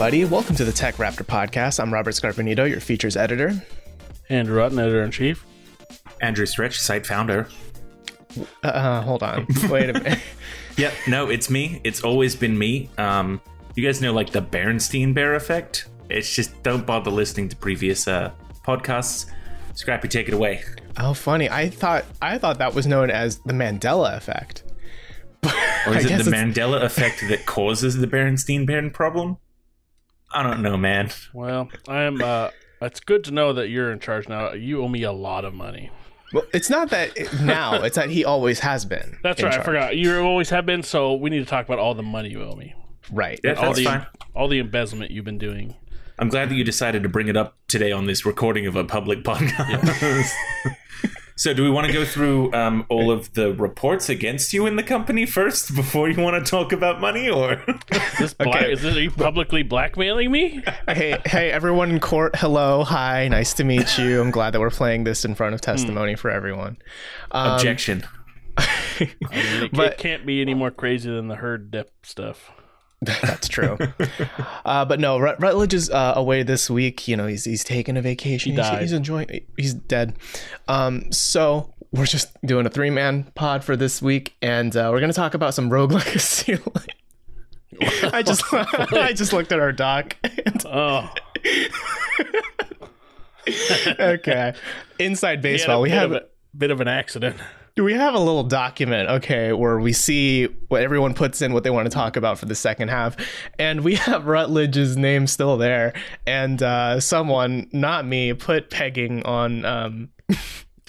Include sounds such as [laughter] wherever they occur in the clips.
everybody. Welcome to the Tech Raptor podcast. I'm Robert Scarpinito, your features editor. Andrew Rutten, editor in chief. Andrew Stretch, site founder. Uh, hold on. [laughs] Wait a minute. Yep, no, it's me. It's always been me. Um, you guys know like the Bernstein Bear effect. It's just don't bother listening to previous uh, podcasts. Scrappy, take it away. Oh, funny. I thought I thought that was known as the Mandela effect. [laughs] Or is it the it's- Mandela effect that causes the Bernstein Bear problem? I don't know, man. Well, I am. Uh, it's good to know that you're in charge now. You owe me a lot of money. Well, it's not that it- now. It's that he always has been. That's in right. I forgot. You always have been. So we need to talk about all the money you owe me. Right. Yeah, all that's the fine. all the embezzlement you've been doing. I'm glad that you decided to bring it up today on this recording of a public podcast. [laughs] so, do we want to go through um, all of the reports against you in the company first before you want to talk about money, or Is this black, Okay. is this, are you publicly blackmailing me? hey, hey, everyone in court. Hello, hi, nice to meet you. I'm glad that we're playing this in front of testimony for everyone. Um, objection? [laughs] I mean, it, But- it can't be any more crazy than the Heard Depp stuff. That's true. uh, but no, Rut- Rutledge is uh, away this week. You know, he's he's taking a vacation. He He's- died. He's, enjoying. He's dead. Um, so we're just doing a three man pod for this week, and uh, we're gonna talk about some Rogue Legacy. [laughs] I just [laughs] I just looked at our doc. And, Oh, [laughs] okay, inside he had a baseball. We have a, bit of an accident. We have a little document, okay, where we see what everyone puts in what they want to talk about for the second half, and we [laughs] have Rutledge's name still there, and uh, someone, not me, put pegging on um,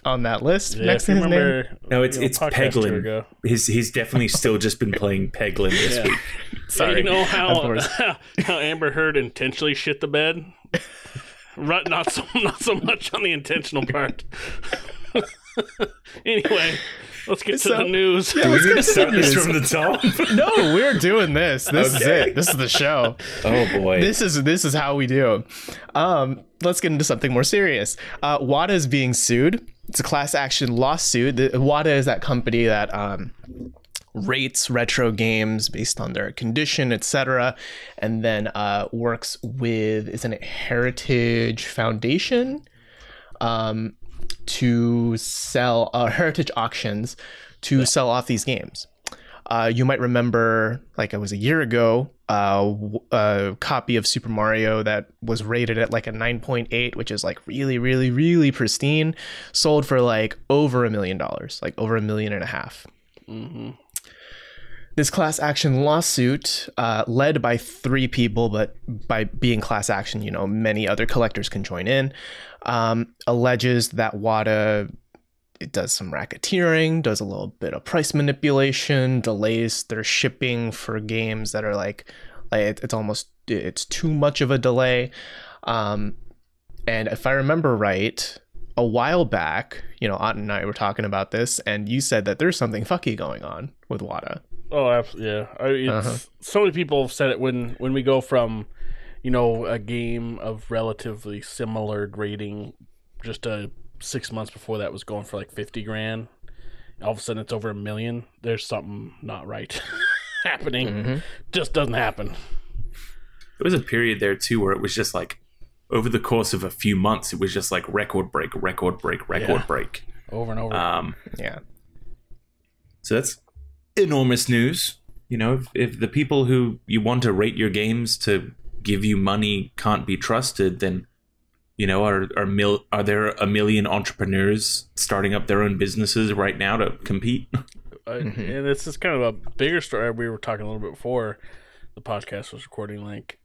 on that list Yeah, next to you his name. remember, No, it's you know, it's Peglin. He's he's definitely still just been playing Peglin this Yeah. week. [laughs] Sorry, you know how [laughs] how Amber Heard intentionally shit the bed. Rut, not so not so much on the intentional part. [laughs] anyway, let's get to the news. Do we need to get to start this from the top? [laughs] no, we're doing this. This is it. This is the show. [laughs] oh boy. This is this is how we do. Um, let's get into something more serious. Uh, WATA is being sued. It's a class action lawsuit. The, WATA is that company that um, rates retro games based on their condition, etc., and then uh, works with isn't it Heritage Foundation um, to sell uh, Heritage auctions to sell off these games. Uh, you might remember, like it was a year ago, uh, a copy of Super Mario that was rated at like a 9.8, which is like really, really, really pristine, sold for like over a million dollars, like over a million and a half. hmm This class action lawsuit, uh, led by three people, but by being class action, you know, many other collectors can join in, um, alleges that WATA it does some racketeering, does a little bit of price manipulation, delays their shipping for games that are like, like it- it's almost it's too much of a delay. Um, and if I remember right, a while back, you know, Ott and I were talking about this, and you said that there's something fucky going on with WATA. Oh, absolutely. Yeah. I, it's, Uh-huh. So many people have said it when when we go from, you know, a game of relatively similar rating, just a six months before that was going for like fifty grand. All of a sudden, it's over a million. There's something not right [laughs] happening. Mhm. Just doesn't happen. There was a period there too where it was just like over the course of a few months, it was just like record break, record break, record Yeah. break. Over and over. Um, Yeah. so that's enormous news. You know, if, if the people who you want to rate your games to give you money can't be trusted, then you know, are are mil- are there a million entrepreneurs starting up their own businesses right now to compete? [laughs] Uh, Mhm. and it's just kind of a bigger story. We were talking a little bit before the podcast was recording. Like,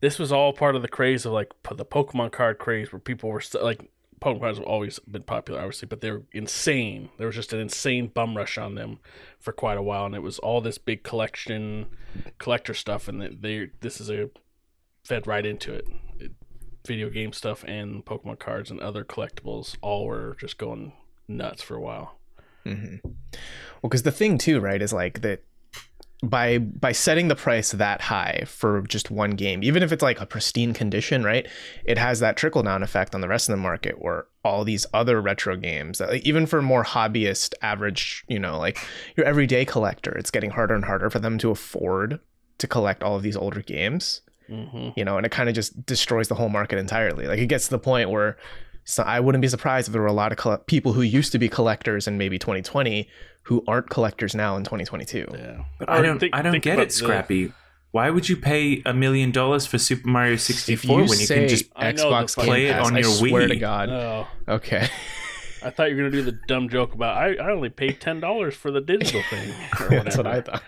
this was all part of the craze of like the Pokemon card craze, where people were st- like, Pokemon cards have always been popular, obviously, but they were insane. There was just an insane bum rush on them for quite a while, and it was all this big collection, collector stuff, and they, they this is a fed right into it. it. Video game stuff and Pokemon cards and other collectibles all were just going nuts for a while. hmm Well, because the thing too, right, is like that by by setting the price that high for just one game, even if it's like a pristine condition, right, it has that trickle down effect on the rest of the market where all these other retro games, like, even for more hobbyist, average, you know, like your everyday collector, it's getting harder and harder for them to afford to collect all of these older games. Hmm you know, and it kind of just destroys the whole market entirely. Like it gets to the point where so I wouldn't be surprised if there were a lot of coll- people who used to be collectors in maybe 2020 who aren't collectors now in 2022. Yeah. But I don't think- I don't think get about it, the- Scrappy. Why would you pay a million dollars for Super Mario 64 you when you can just I know the Xbox Play it on I your swear to Wii. God. Oh, Okay. [laughs] I thought you were gonna do the dumb joke about I, I only paid ten dollars for the digital thing. [laughs] That's what I thought.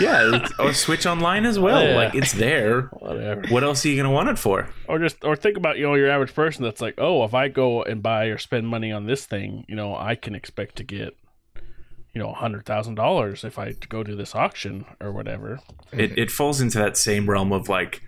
yeah, it's, or Switch Online as well. Yeah. Like it's there. Whatever. What else are you gonna want it for? Or just or think about you know your average person that's like, oh, if I go and buy or spend money on this thing, you know, I can expect to get, you know, hundred thousand dollars if I go to this auction or whatever. It it falls into that same realm of like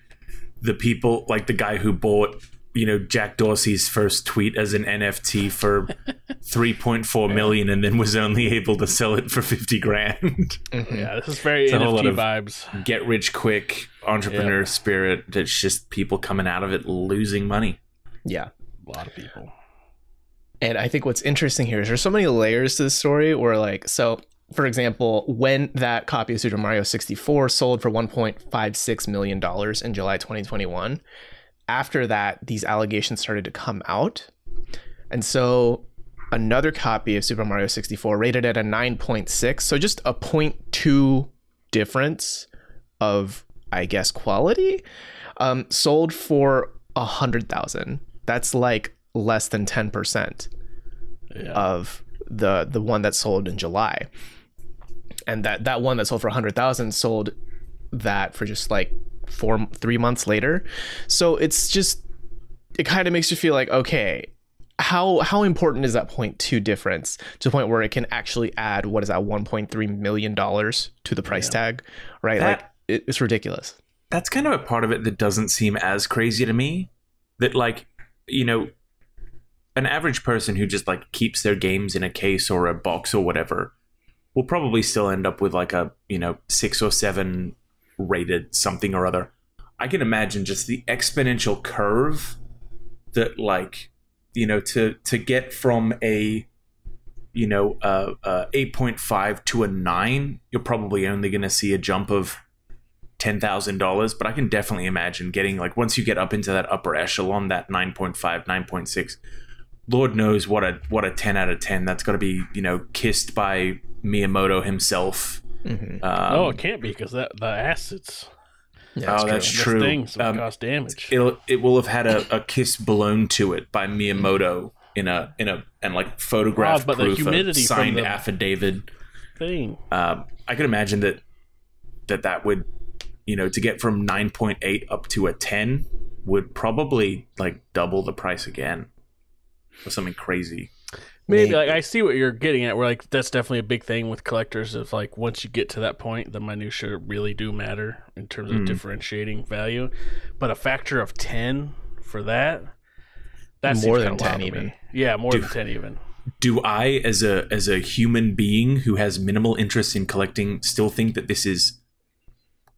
the people, like the guy who bought, you know, Jack Dorsey's first tweet as an NFT for [laughs] three point four million, and then was only able to sell it for fifty grand. Mhm. Yeah, this is very It's a lot NFT of- vibes. Get rich quick entrepreneur spirit. That's just people coming out of it losing money. Yeah. A lot of people. And I think what's interesting here is there's so many layers to the story where like so for example, when that copy of Super Mario 64 sold for 1.56 million dollars in July 2021, after that these allegations started to come out. And so another copy of Super Mario 64 rated at a 9.6, so just a 0.2 difference of I guess quality um, sold for a hundred thousand. That's like less than ten percent Yeah. of the the one that sold in July, and that that one that sold for a hundred thousand sold that for just like four three months later. So it's just it kind of makes you feel like okay. How how important is that point two difference to the point where it can actually add what is that one point three million dollars to the price Yeah. tag, right? That- like it, it's ridiculous. that's kind of a part of it that doesn't seem as crazy to me. That like, you know, an average person who just like keeps their games in a case or a box or whatever will probably still end up with like a, you know, 6 or 7 rated something or other. I can imagine just the exponential curve that like, you know, to to get from a you know, uh, uh, 8.5 to a 9, you're probably only going to see a jump of ten thousand dollars, but I can definitely imagine getting like once you get up into that upper echelon, that 9.5, 9.6, Lord knows what a what a ten out of ten. That's got to be you know kissed by Miyamoto himself. Mhm. Um, oh, it can't be because that the acids. Yeah, oh, that's and true. Things would Um, cause damage. It'll it will have had a, a kiss blown to it by Miyamoto in a in a and like photograph Oh, but proof, a humidity from signed the- affidavit. thing. Um, I can imagine that that that would you know to get from 9.8 up to a 10 would probably like double the price again or something crazy Maybe Maybe. like I see what you're getting at. Where like that's definitely a big thing with collectors. Of like once you get to that point, the minutia really do matter in terms of Mm. differentiating value. But a factor of ten for that, that More than 10 even. Yeah, more Dude. than ten even. do i as a as a human being who has minimal interest in collecting still think that this is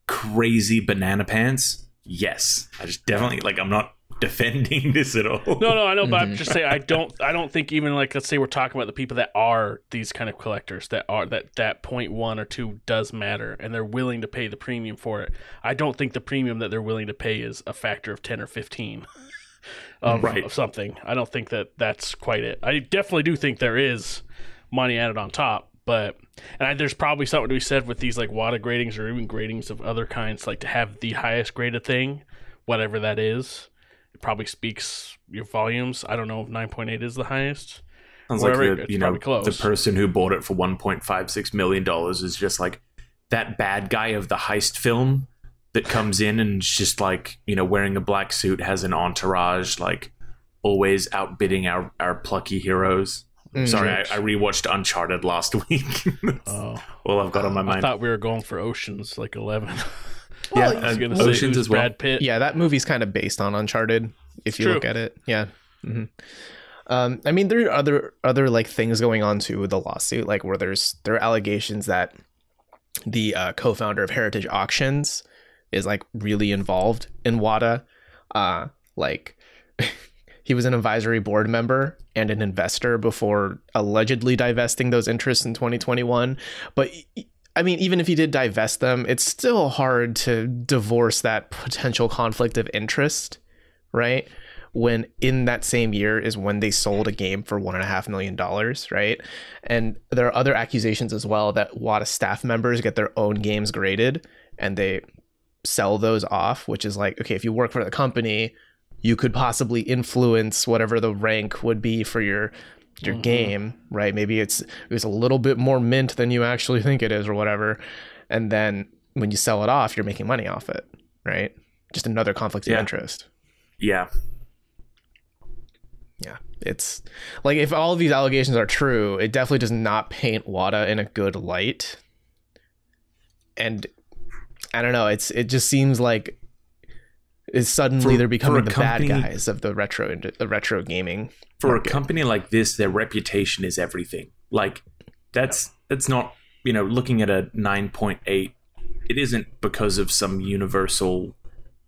crazy banana pants yes i just definitely like i'm not defending [laughs] this at all No, no, I know, but I'm Mhm. just saying I don't. I don't think even like let's say we're talking about the people that are these kind of collectors that are that that point one or two does matter, and they're willing to pay the premium for it. I don't think the premium that they're willing to pay is a factor of ten or fifteen [laughs] of, Right. of something. I don't think that that's quite it. I definitely do think there is money added on top, but and I, there's probably something to be said with these like WATA gradings or even gradings of other kinds, like to have the highest graded thing, whatever that is. It probably speaks your volumes. I don't know if 9.8 is the highest. Sounds Wherever- like the, it's you know close. the person who bought it for 1.56 million dollars is just like that bad guy of the heist film that comes in and is just like you know wearing a black suit has an entourage like always outbidding our our plucky heroes. Mhm. Sorry, I, I rewatched Uncharted last [laughs] week. Oh, All I've got on my I mind. thought we were going for Oceans like [laughs] 11. Yeah, I was gonna say Oceans as well. Brad Pitt. yeah, that movie's kind of based on Uncharted. If you True. look at it, yeah. hmm Um, I mean, there are other other like things going on too with the lawsuit, like where there's there are allegations that the uh, co-founder of Heritage Auctions is like really involved in WATA. Uh, like [laughs] he was an advisory board member and an investor before allegedly divesting those interests in 2021. But I mean, even if you did divest them, it's still hard to divorce that potential conflict of interest, right? When in that same year is when they sold a game for one and a half million dollars, right? And there are other accusations as well that WATA staff members get their own games graded and they sell those off, which is like, okay, if you work for the company, you could possibly influence whatever the rank would be for your your mm-hmm. game, right? Maybe it's it's a little bit more mint than you actually [laughs] think it is or whatever. And then when you sell it off, you're making money off it, right? Just another conflict yeah. of interest. Yeah. Yeah. It's like if all of these allegations are true, it definitely does not paint WATA in a good light. And I don't know, it's it just seems like is suddenly for, they're becoming the company, bad guys of the retro the retro gaming. For market. a company like this, their reputation is everything. Like that's that's not you know looking at a nine point eight. It isn't because of some universal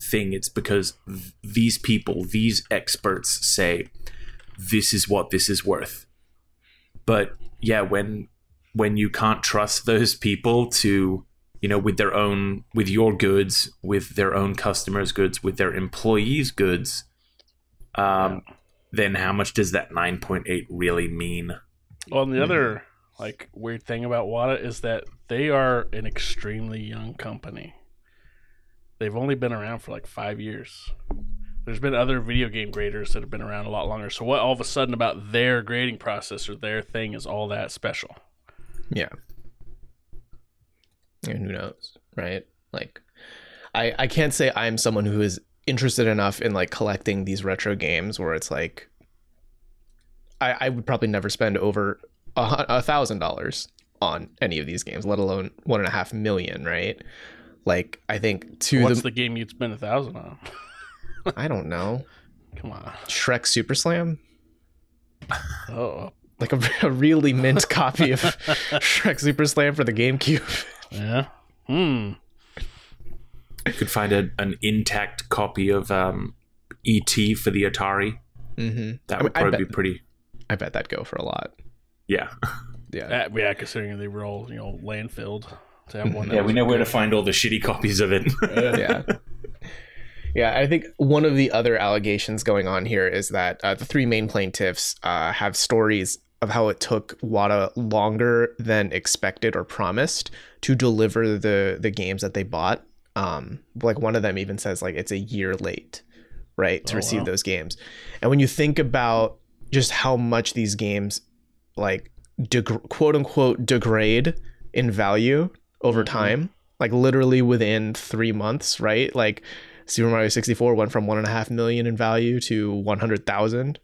thing. It's because th- these people, these experts, say this is what this is worth. But yeah, when when you can't trust those people to you know, with their own, with your goods, with their own customers' goods, with their employees' goods, um, then how much does that 9.8 really mean? Well, and the mm-hmm. other like weird thing about wata is that they are an extremely young company. They've only been around for like five years. There's been other video game graders that have been around a lot longer. So what all of a sudden about their grading process or their thing is all that special? Yeah and who knows right? Like i i can't say i'm someone who is interested enough in like collecting these retro games where it's like i i would probably never spend over a, thousand dollars on any of these games let alone one and a half million right? Like i think to what's the, the game you'd spend a thousand on? I don't know. [laughs] Come on. Shrek super slam? Oh. Like a, [laughs] a really mint copy of [laughs] shrek super slam for the gamecube yeah. Hmm. You could find a, an intact copy of um, ET for the Atari. Mm-hmm. That would I mean, probably bet, be pretty. I bet that'd go for a lot. Yeah. [laughs] Yeah. Uh, yeah, considering they were all you know landfilled to have one. yeah, we know where to find all the shitty copies of it. yeah. [laughs] Yeah, I think one of the other allegations going on here is that uh, the three main plaintiffs uh, have stories of how it took WATA longer than expected or promised to deliver the the games that they bought. Um, like one of them even says like it's a year late, right, to oh, receive wow. those games. And when you think about just how much these games like deg- quote unquote degrade in value over mm-hmm. time, like literally within three months, right? Like Super Mario 64 went from one and a half million in value to 100,000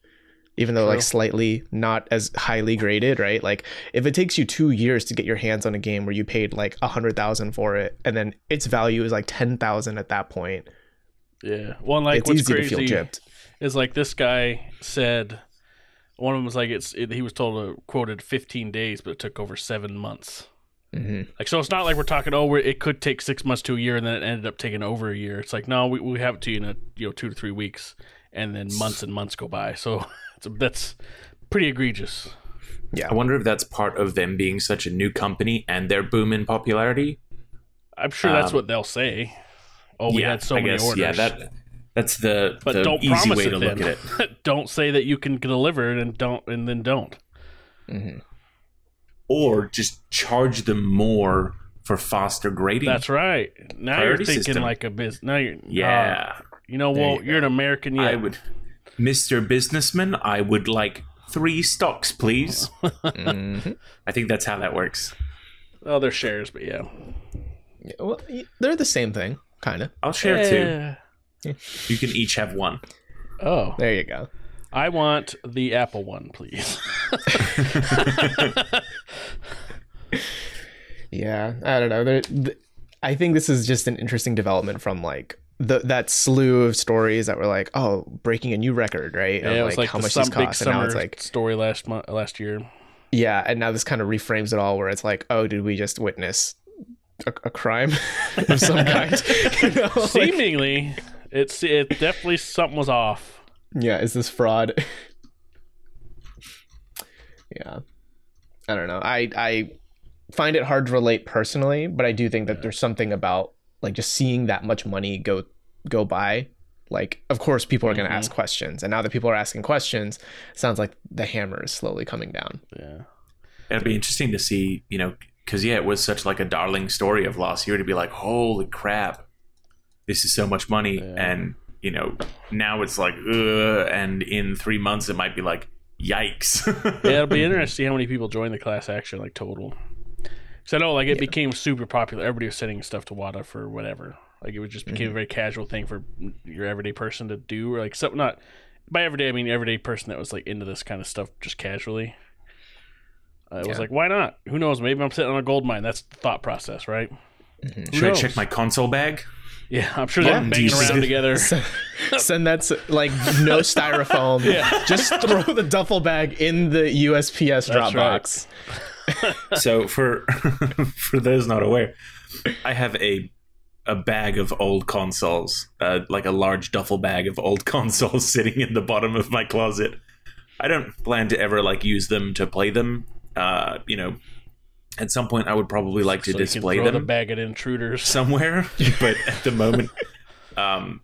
even though True. like slightly not as highly graded, right? Like if it takes you two years to get your hands on a game where you paid like a hundred thousand for it, and then its value is like ten thousand at that point. Yeah, well, like it's what's crazy is like this guy said one of them was like it's it, he was told to quoted fifteen days, but it took over seven months. Mm-hmm. Like so, it's not like we're talking. Oh, it could take six months to a year, and then it ended up taking over a year. It's like no, we, we have it to you in a you know two to three weeks, and then months and months go by. So [laughs] that's that's pretty egregious. Yeah. I wonder if that's part of them being such a new company and their boom in popularity. I'm sure that's um, what they'll say. Oh, we yeah, had so I many guess, orders. Yeah, that that's the, but the don't easy promise way it to then. look at it. [laughs] don't say that you can deliver it and don't and then don't. Mm-hmm. Or just charge them more for faster grading. That's right. Now Priority you're thinking system. like a business. Now you're yeah. Uh, you know, well, you are an American. Yeah, I would. Mr. Businessman, I would like three stocks, please. [laughs] mm-hmm. I think that's how that works. Oh, they're shares, but yeah. yeah well, they're the same thing, kind of. I'll share yeah. two. You can each have one. Oh, there you go. I want the Apple one, please. [laughs] [laughs] yeah, I don't know. I think this is just an interesting development from like the that slew of stories that were like, oh, breaking a new record, right? Yeah, of, it was like, like how much this cost, and now it's like story last month, last year. Yeah, and now this kind of reframes it all, where it's like, oh, did we just witness a, a crime [laughs] of some [laughs] kind? [laughs] you know, Seemingly, like, it's it definitely something was off. Yeah, is this fraud? yeah, I don't know. I I find it hard to relate personally, but I do think that there's something about like just seeing that much money go go by. Like, of course, people are going to Mhm. ask questions, and now that people are asking questions, it sounds like the hammer is slowly coming down. Yeah. It'd be interesting to see, you know, because yeah, it was such like a darling story of last year to be like, holy crap, this is so much money, Yeah. and you know, now it's like, Ugh, and in three months it might be like, yikes. [laughs] Yeah, it'll be interesting to see how many people join the class action, like total. Because I know, like, it became super popular. Everybody was sending stuff to WATA for whatever. Like, it was just became a very casual thing for your everyday person to do, or like, so not by everyday, I mean everyday person that was like into this kind of stuff just casually. Uh, it was like, why not? Who knows? Maybe I'm sitting on a gold mine. That's the thought process, right? Who Should I check my console bag? Yeah, I'm sure Yeah, they're banging Jesus. [laughs] around together. [laughs] Send that like no [laughs] styrofoam. Yeah. Just throw the duffel bag in the USPS That's Dropbox. So for [laughs] for those not aware, I have a a bag of old consoles, uh, like a large duffel bag of old [laughs] consoles sitting in the bottom of my closet. I don't plan to ever like use them to play them. Uh, you know, at some point I would probably like to So you can display them the bag at intruders. somewhere, [laughs] but at the moment, um,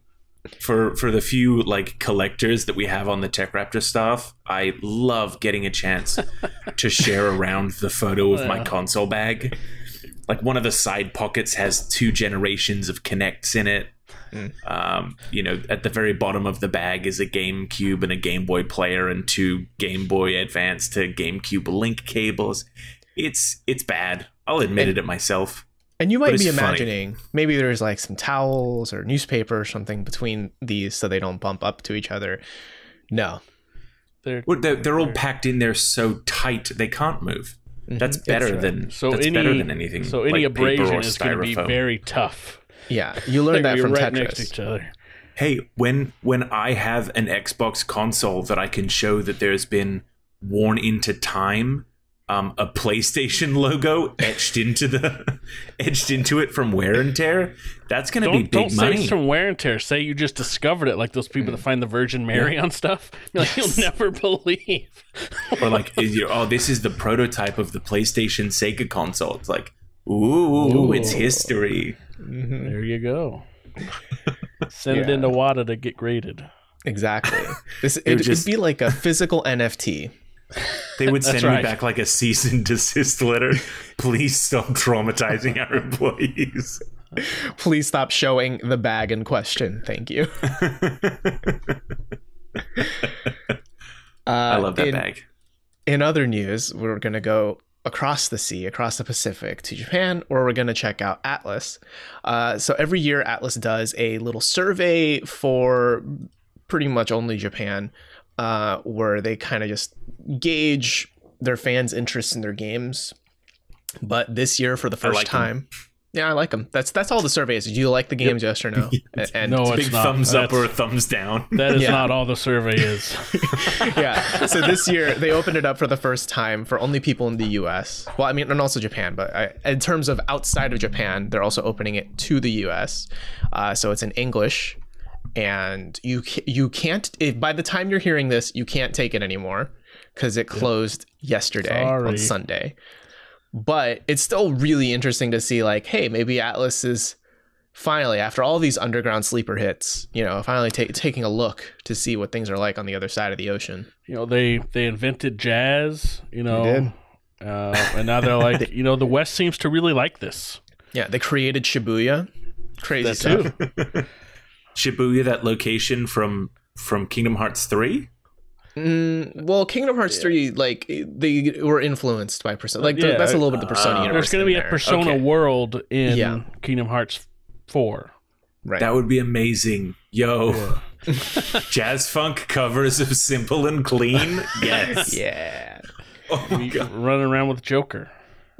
for for the few like collectors that we have on the Tech Raptor staff, I love getting a chance [laughs] to share around the photo of my Yeah. console bag. Like one of the side pockets has two generations of Kinects in it. Um, you know, at the very bottom of the bag is a GameCube and a Game Boy player and two Game Boy Advance to GameCube link cables. It's it's bad. I'll admit it myself. And you might it's be funny. imagining maybe there's like some towels or newspaper or something between these so they don't bump up to each other. No. They're, Well, they're, they're all packed in there so tight they can't move. That's Mhm. better It's, uh, than so that's any better than anything. so any like paper abrasion or is going to be very tough. Yeah, you They're learned that from right next to Tetris. each other. Hey, when when I have an Xbox console that I can show that there's been worn into time, um, a PlayStation [laughs] logo etched into the [laughs] etched into it from wear and tear, that's going to be Don't big don't say it's from wear and tear. Say you just discovered it, like those people that find the Virgin Mary on stuff. [laughs] You're like Yes. you'll never believe. or like, is your, oh, this is the prototype of the PlayStation Sega console. It's like, ooh, it's Ooh. history. Mhm. There you go. Send it Yeah. into WATA to get graded. Exactly. This would it, would just- be like a physical NFT. They would [laughs] That's send me back like a cease and desist letter. Please stop traumatizing our employees. Please stop showing the bag in question. Thank you. Uh, [laughs] I love that in, bag. In other news, we're going to go across the sea, across the Pacific to Japan, or we're going to check out Atlus. Uh, so every year, Atlus does a little survey for pretty much only Japan, uh, where they kind of just gauge their fans' interest in their games. But this year, for the first like 'em. time, yeah, I like them. That's that's all the survey is. Do you like the games? Yes or no? [laughs] And No, Big it's not. thumbs up That's- or thumbs down. [laughs] That is Yeah. not all the survey is. [laughs] yeah. So this year they opened it up for the first time for only people in the U.S. Well, I mean, and also Japan, but I, in terms of outside of Japan, they're also opening it to the U.S. Uh, so it's in English, and you you can't. If, by the time you're hearing this, you can't take it anymore because it closed yesterday Sorry. on Sunday. But it's still really interesting to see, like, hey, maybe Atlus is finally after all these underground sleeper hits, you know, finally ta- taking a look to see what things are like on the other side of the ocean. You know, they they invented jazz. You know, did. Uh, and now they're like, [laughs] you know, the West seems to really like this. Yeah, they created Shibuya. Crazy That stuff. [laughs] too. Shibuya, that location from from Kingdom Hearts three. Mm, well, Kingdom Hearts 3, like, they were influenced by Persona. Like, Yeah, that's a little bit the Persona uh, universe. There's going to in be a. Persona Okay. world in Yeah. Kingdom Hearts Four. Right. That would be amazing. Yo, [laughs] jazz funk covers of Simple and Clean. Yes. [laughs] yeah. Oh my You God. running around with Joker.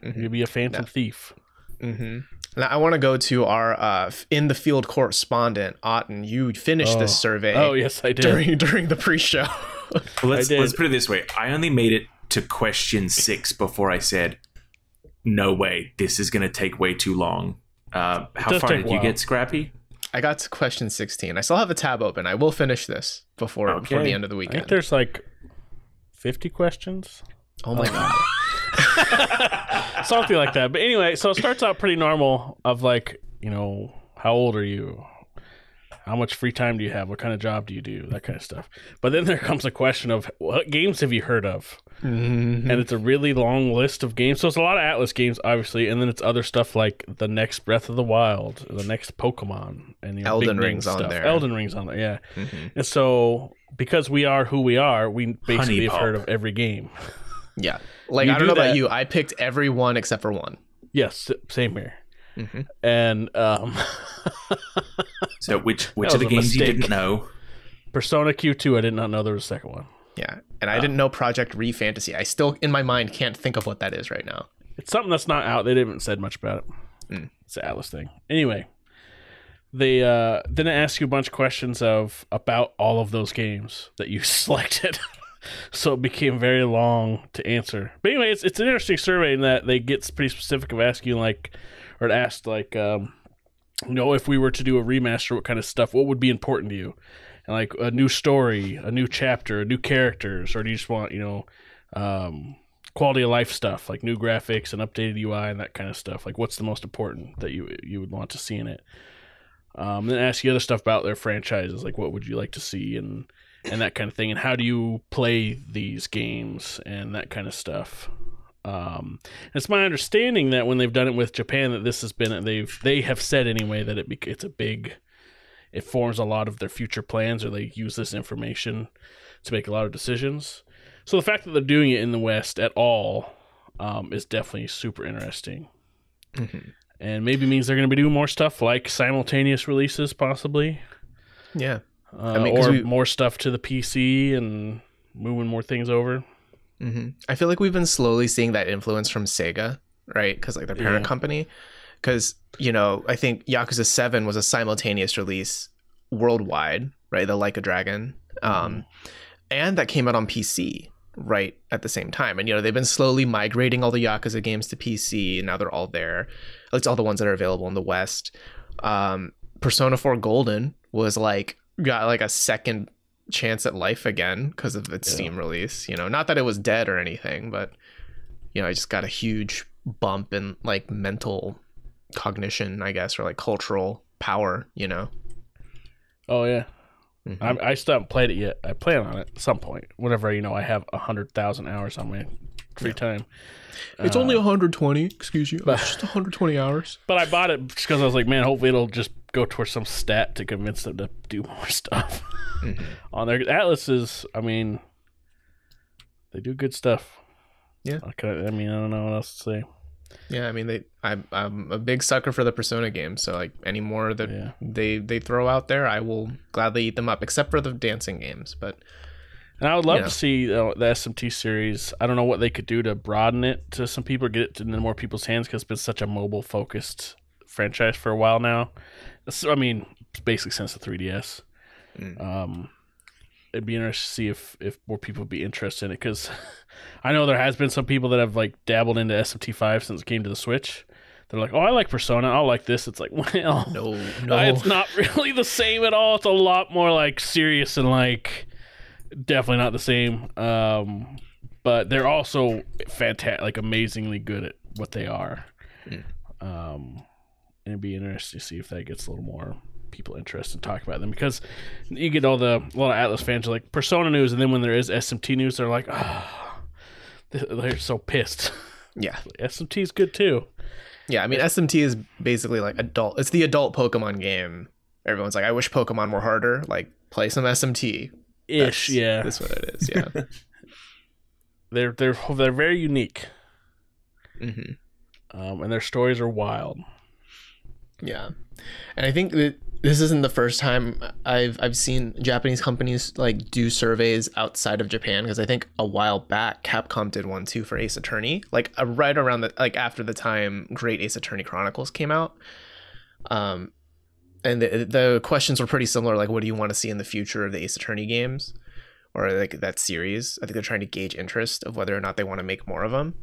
Mhm. You'd be a phantom thief. hmm Now, I want to go to our uh, in the field correspondent, Otton. You finished this Oh. survey Oh yes, I did. during during the pre-show. [laughs] Well, let's let's put it this way. I only made it to question six before I said, "No way, this is going to take way too long." Uh, how far did you get, Scrappy? I got to question 16. I still have a tab open. I will finish this before, before the end of the I think weekend. there's like fifty questions. Oh my god. [laughs] something like that. But anyway, so it starts out pretty normal. Of like, you know, how old are you? How much free time do you have? What kind of job do you do? That kind of stuff. But then there comes a question of what games have you heard of? Mhm. and it's a really long list of games. So it's a lot of Atlus games, obviously, and then it's other stuff like the next Breath of the Wild, the next Pokemon, and you know, Elden Ring's on stuff. there. Elden Ring's on there, yeah. Mhm. And so because we are who we are, we basically Honey have heard of every game. Yeah. Like You I don't do know that- about you. I picked every one except for one. Yes, same here. Mhm. And um, [laughs] So which [laughs] which of the was a games you didn't know? Persona Q2, I did not know there was a second one. Yeah. And I didn't know Project Re Fantasy. I still in my mind can't think of what that is right now. It's something that's not out. They didn't said much about it. Mm. It's an Atlus thing. Anyway, they uh, then ask you a bunch of questions of about all of those games that you [laughs] selected. So it became very long to answer. But anyway, it's it's an interesting survey in that they get pretty specific of asking like, or it asked like, um, you know, if we were to do a remaster, what kind of stuff, what would be important to you? And like a new story, a new chapter, new characters, or do you just want you know? Um, quality of life stuff like new graphics and updated UI and that kind of stuff. Like what's the most important that you you would want to see in it? Um, then ask you other stuff about their franchises, like what would you like to see and and that kind of thing, and how do you play these games and that kind of stuff. Um, it's my understanding that when they've done it with Japan, that this has been they've they have said anyway that it it's a big it forms a lot of their future plans, or they use this information to make a lot of decisions. So the fact that they're doing it in the West at all um, is definitely super interesting, Mhm. and maybe means they're going to be doing more stuff like simultaneous releases, possibly, Yeah. Uh, mean, 'cause or we- more stuff to the PC and moving more things over. hmm I feel like we've been slowly seeing that influence from Sega, right? Because like their parent Yeah. company. Because you know, I think Yakuza Seven was a simultaneous release worldwide, right? The Like a Dragon, um, and that came out on PC right at the same time. And you know, they've been slowly migrating all the Yakuza games to PC, and now they're all there. It's all the ones that are available in the West. Um, Persona Four Golden was like got like a second chance at life again because of its Yeah. Steam release. You know, not that it was dead or anything, but you know, I just got a huge bump in like mental cognition, I guess, or like cultural power. You know, Oh yeah, Mhm. I, I still haven't played it yet. I plan on it at some point. Whenever you know, I have a hundred thousand hours on my free time. it's Uh, only 120. Excuse you, but- it's just 120 hours. [laughs] But I bought it just because I was like, man, hopefully it'll just go towards some stat to convince them to do [laughs] more stuff Mhm. on their atlases. I mean, they do good stuff. Yeah. I, could, I mean, I don't know what else to say. Yeah, I mean, they. I'm I'm a big sucker for the Persona games, so like any more that Yeah. they they throw out there, I will gladly eat them up, except for the dancing games. But And I would love to see uh, the SMT series. I don't know what they could do to broaden it to some people, get it into more people's hands because it's been such a mobile focused franchise for a while now. It's- I mean, basically since the 3DS. Mm. Um, it'd be interesting to see if if more people would be interested in it because [laughs] I know there has been some people that have like dabbled into SMT5 since it came to the Switch. They're like, oh, I like Persona. I like this. It's like, [laughs] well, no, no, [laughs] it's not really the same at all. It's a lot more like serious and like definitely not the same. Um, but they're also fantastic, like amazingly good at what they are. Mm. Um, and it'd be interesting to see if that gets a little more people interested in talking about them because you get all the a lot of Atlus fans are like Persona news, and then when there is SMT news, they're like, ah, they're so pissed. yeah, [laughs] SMT is good too. yeah. I mean, SMT is basically like adult. It's the adult Pokemon game. Everyone's like, I wish Pokemon were harder. Like, play some SMT. Ish, That's- yeah. that's what it is. Yeah. [laughs] They're they're they're very unique. hmm um, and their stories are wild. Yeah, and I think that this isn't the first time I've I've seen Japanese companies like do surveys outside of Japan because I think a while back Capcom did one too for Ace Attorney, like uh, right around the like after the time Great Ace Attorney Chronicles came out. Um, and the the questions were pretty similar. Like, what do you want to see in the future of the Ace Attorney games, or like that series? I think they're trying to gauge interest of whether or not they want to make more of them.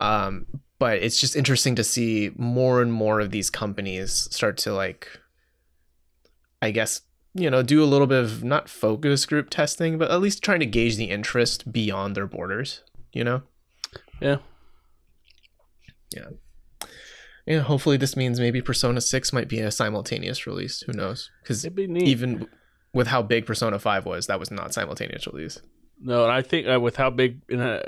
Um, but it's just interesting to see more and more of these companies start to like i guess you know do a little bit of not focus group testing but at least trying to gauge the interest beyond their borders you know Yeah. Yeah, Yeah, hopefully this means maybe Persona 6 might be a simultaneous release. Who knows? Because be even with how big Persona 5 was, that was not simultaneous release. No, and I think uh, with how big, in a,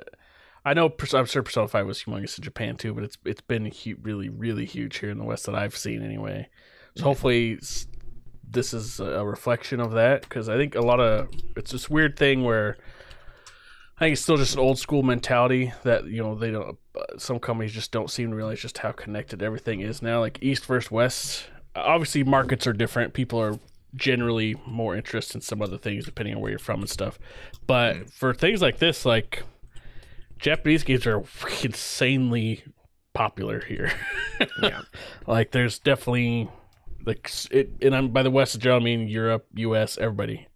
I know I'm sure Persona Five was humongous in Japan too, but it's it's been hu- really really huge here in the West that I've seen anyway. So hopefully this is a reflection of that because I think a lot of it's this weird thing where I think it's still just an old school mentality that you know they don't. Some companies just don't seem to realize just how connected everything is now. Like East versus West. Obviously, markets are different. People are generally more interested in some other things depending on where you're from and stuff. But mm. for things like this, like Japanese games are insanely popular here. [laughs] Yeah. like there's definitely like it, and I'm by the West, I mean Europe, U.S., everybody.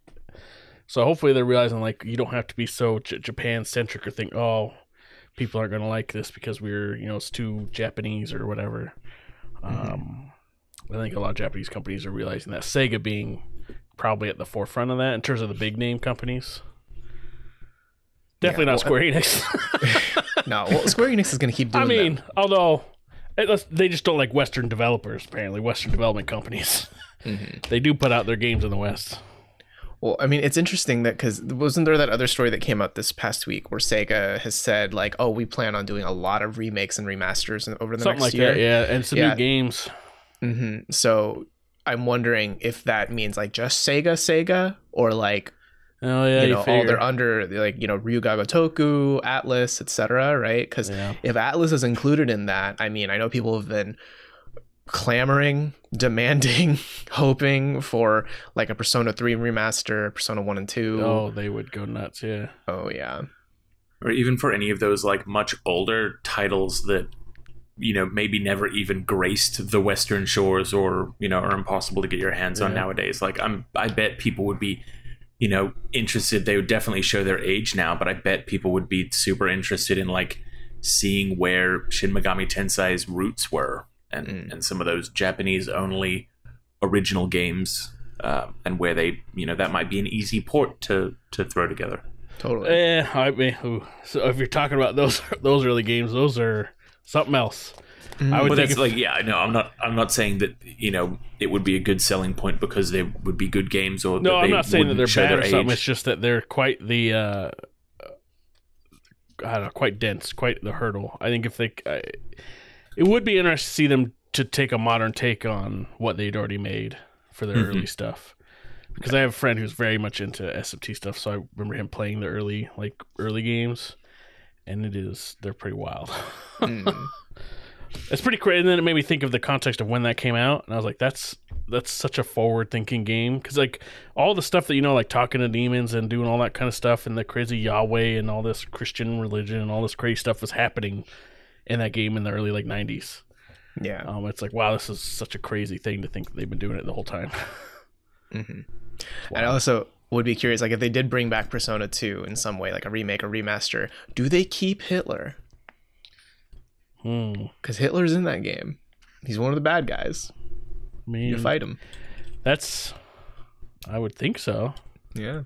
So hopefully they're realizing like you don't have to be so J- Japan centric or think oh people aren't gonna like this because we're you know it's too Japanese or whatever. Um, I think a lot of Japanese companies are realizing that Sega being probably at the forefront of that in terms of the big name companies. Definitely Yeah, not well, Square Enix. [laughs] No, well, Square Enix is going to keep doing I mean, that. although it, they just don't like Western developers, apparently Western development companies. [laughs] Mm-hmm. They do put out their games in the West. Well, I mean, it's interesting that because wasn't there that other story that came out this past week where Sega has said like, "Oh, we plan on doing a lot of remakes and remasters over the Something next like year." that, yeah. And some Yeah. new games. hmm So I'm wondering if that means like just Sega, Sega, or like Oh yeah, you you, know all they're under like you know Ryu Ga Gotoku, Atlus, etc. Right? Because yeah. if Atlus is included in that, I mean, I know people have been clamoring, [laughs] demanding, [laughs] hoping for like a Persona 3 remaster, Persona 1 and 2. Oh, they would go nuts. Yeah. oh yeah. or even for any of those like much older titles that you know maybe never even graced the western shores or you know are impossible to get your hands on nowadays like i'm i bet people would be you know interested they would definitely show their age now but i bet people would be super interested in like seeing where shin megami tensei's roots were and Mm. and some of those japanese only original games uh, and where they you know that might be an easy port to to throw together Totally. Yeah, I mean, so if you're talking about those [laughs] those early games, those are something else. I would But think that's if- like, yeah, no, I'm not. I'm not saying that you know it would be a good selling point because they would be good games or No, that I'm not saying that they're show bad or something. age. It's just that they're quite the, uh, I don't know, quite dense, quite the hurdle. I think if they, I, it would be interesting to see them to take a modern take on what they'd already made for their Mhm. early stuff. Because I have a friend who's very much into SMT stuff, so I remember him playing the early, like early games, and it is they're pretty wild. Mm. [laughs] It's pretty crazy. And then it made me think of the context of when that came out, and I was like, "That's that's such a forward-thinking game." Because like all the stuff that you know, like talking to demons and doing all that kind of stuff, and the crazy Yahweh and all this Christian religion and all this crazy stuff was happening in that game in the early like '90s. yeah. Um, it's like, wow, this is such a crazy thing to think that they've been doing it the whole time. [laughs] mm-hmm. And I also would be curious, like if they did bring back Persona 2 in some way, like a remake or remaster, do they keep Hitler? Hmm. Because Hitler's in that game. He's one of the bad guys. I mean, You fight him. that's. I would think so. Yeah.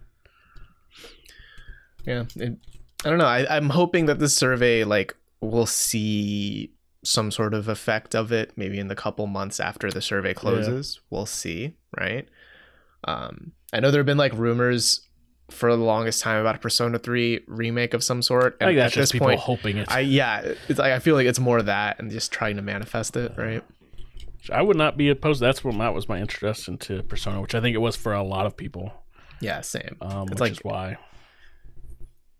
Yeah. It, I don't know. I, I'm hoping that this survey, like, we'll see some sort of effect of it maybe in the couple months after the survey closes. We'll see, right? Um, I know there have been like rumors for the longest time about a Persona 3 remake of some sort. I think at that's just this people point, hoping it. I yeah, it's like I feel like it's more that and just trying to manifest it, right? I would not be opposed. That's what that was my introduction to Persona, which I think it was for a lot of people. Yeah, same. Um, It's which like- is why.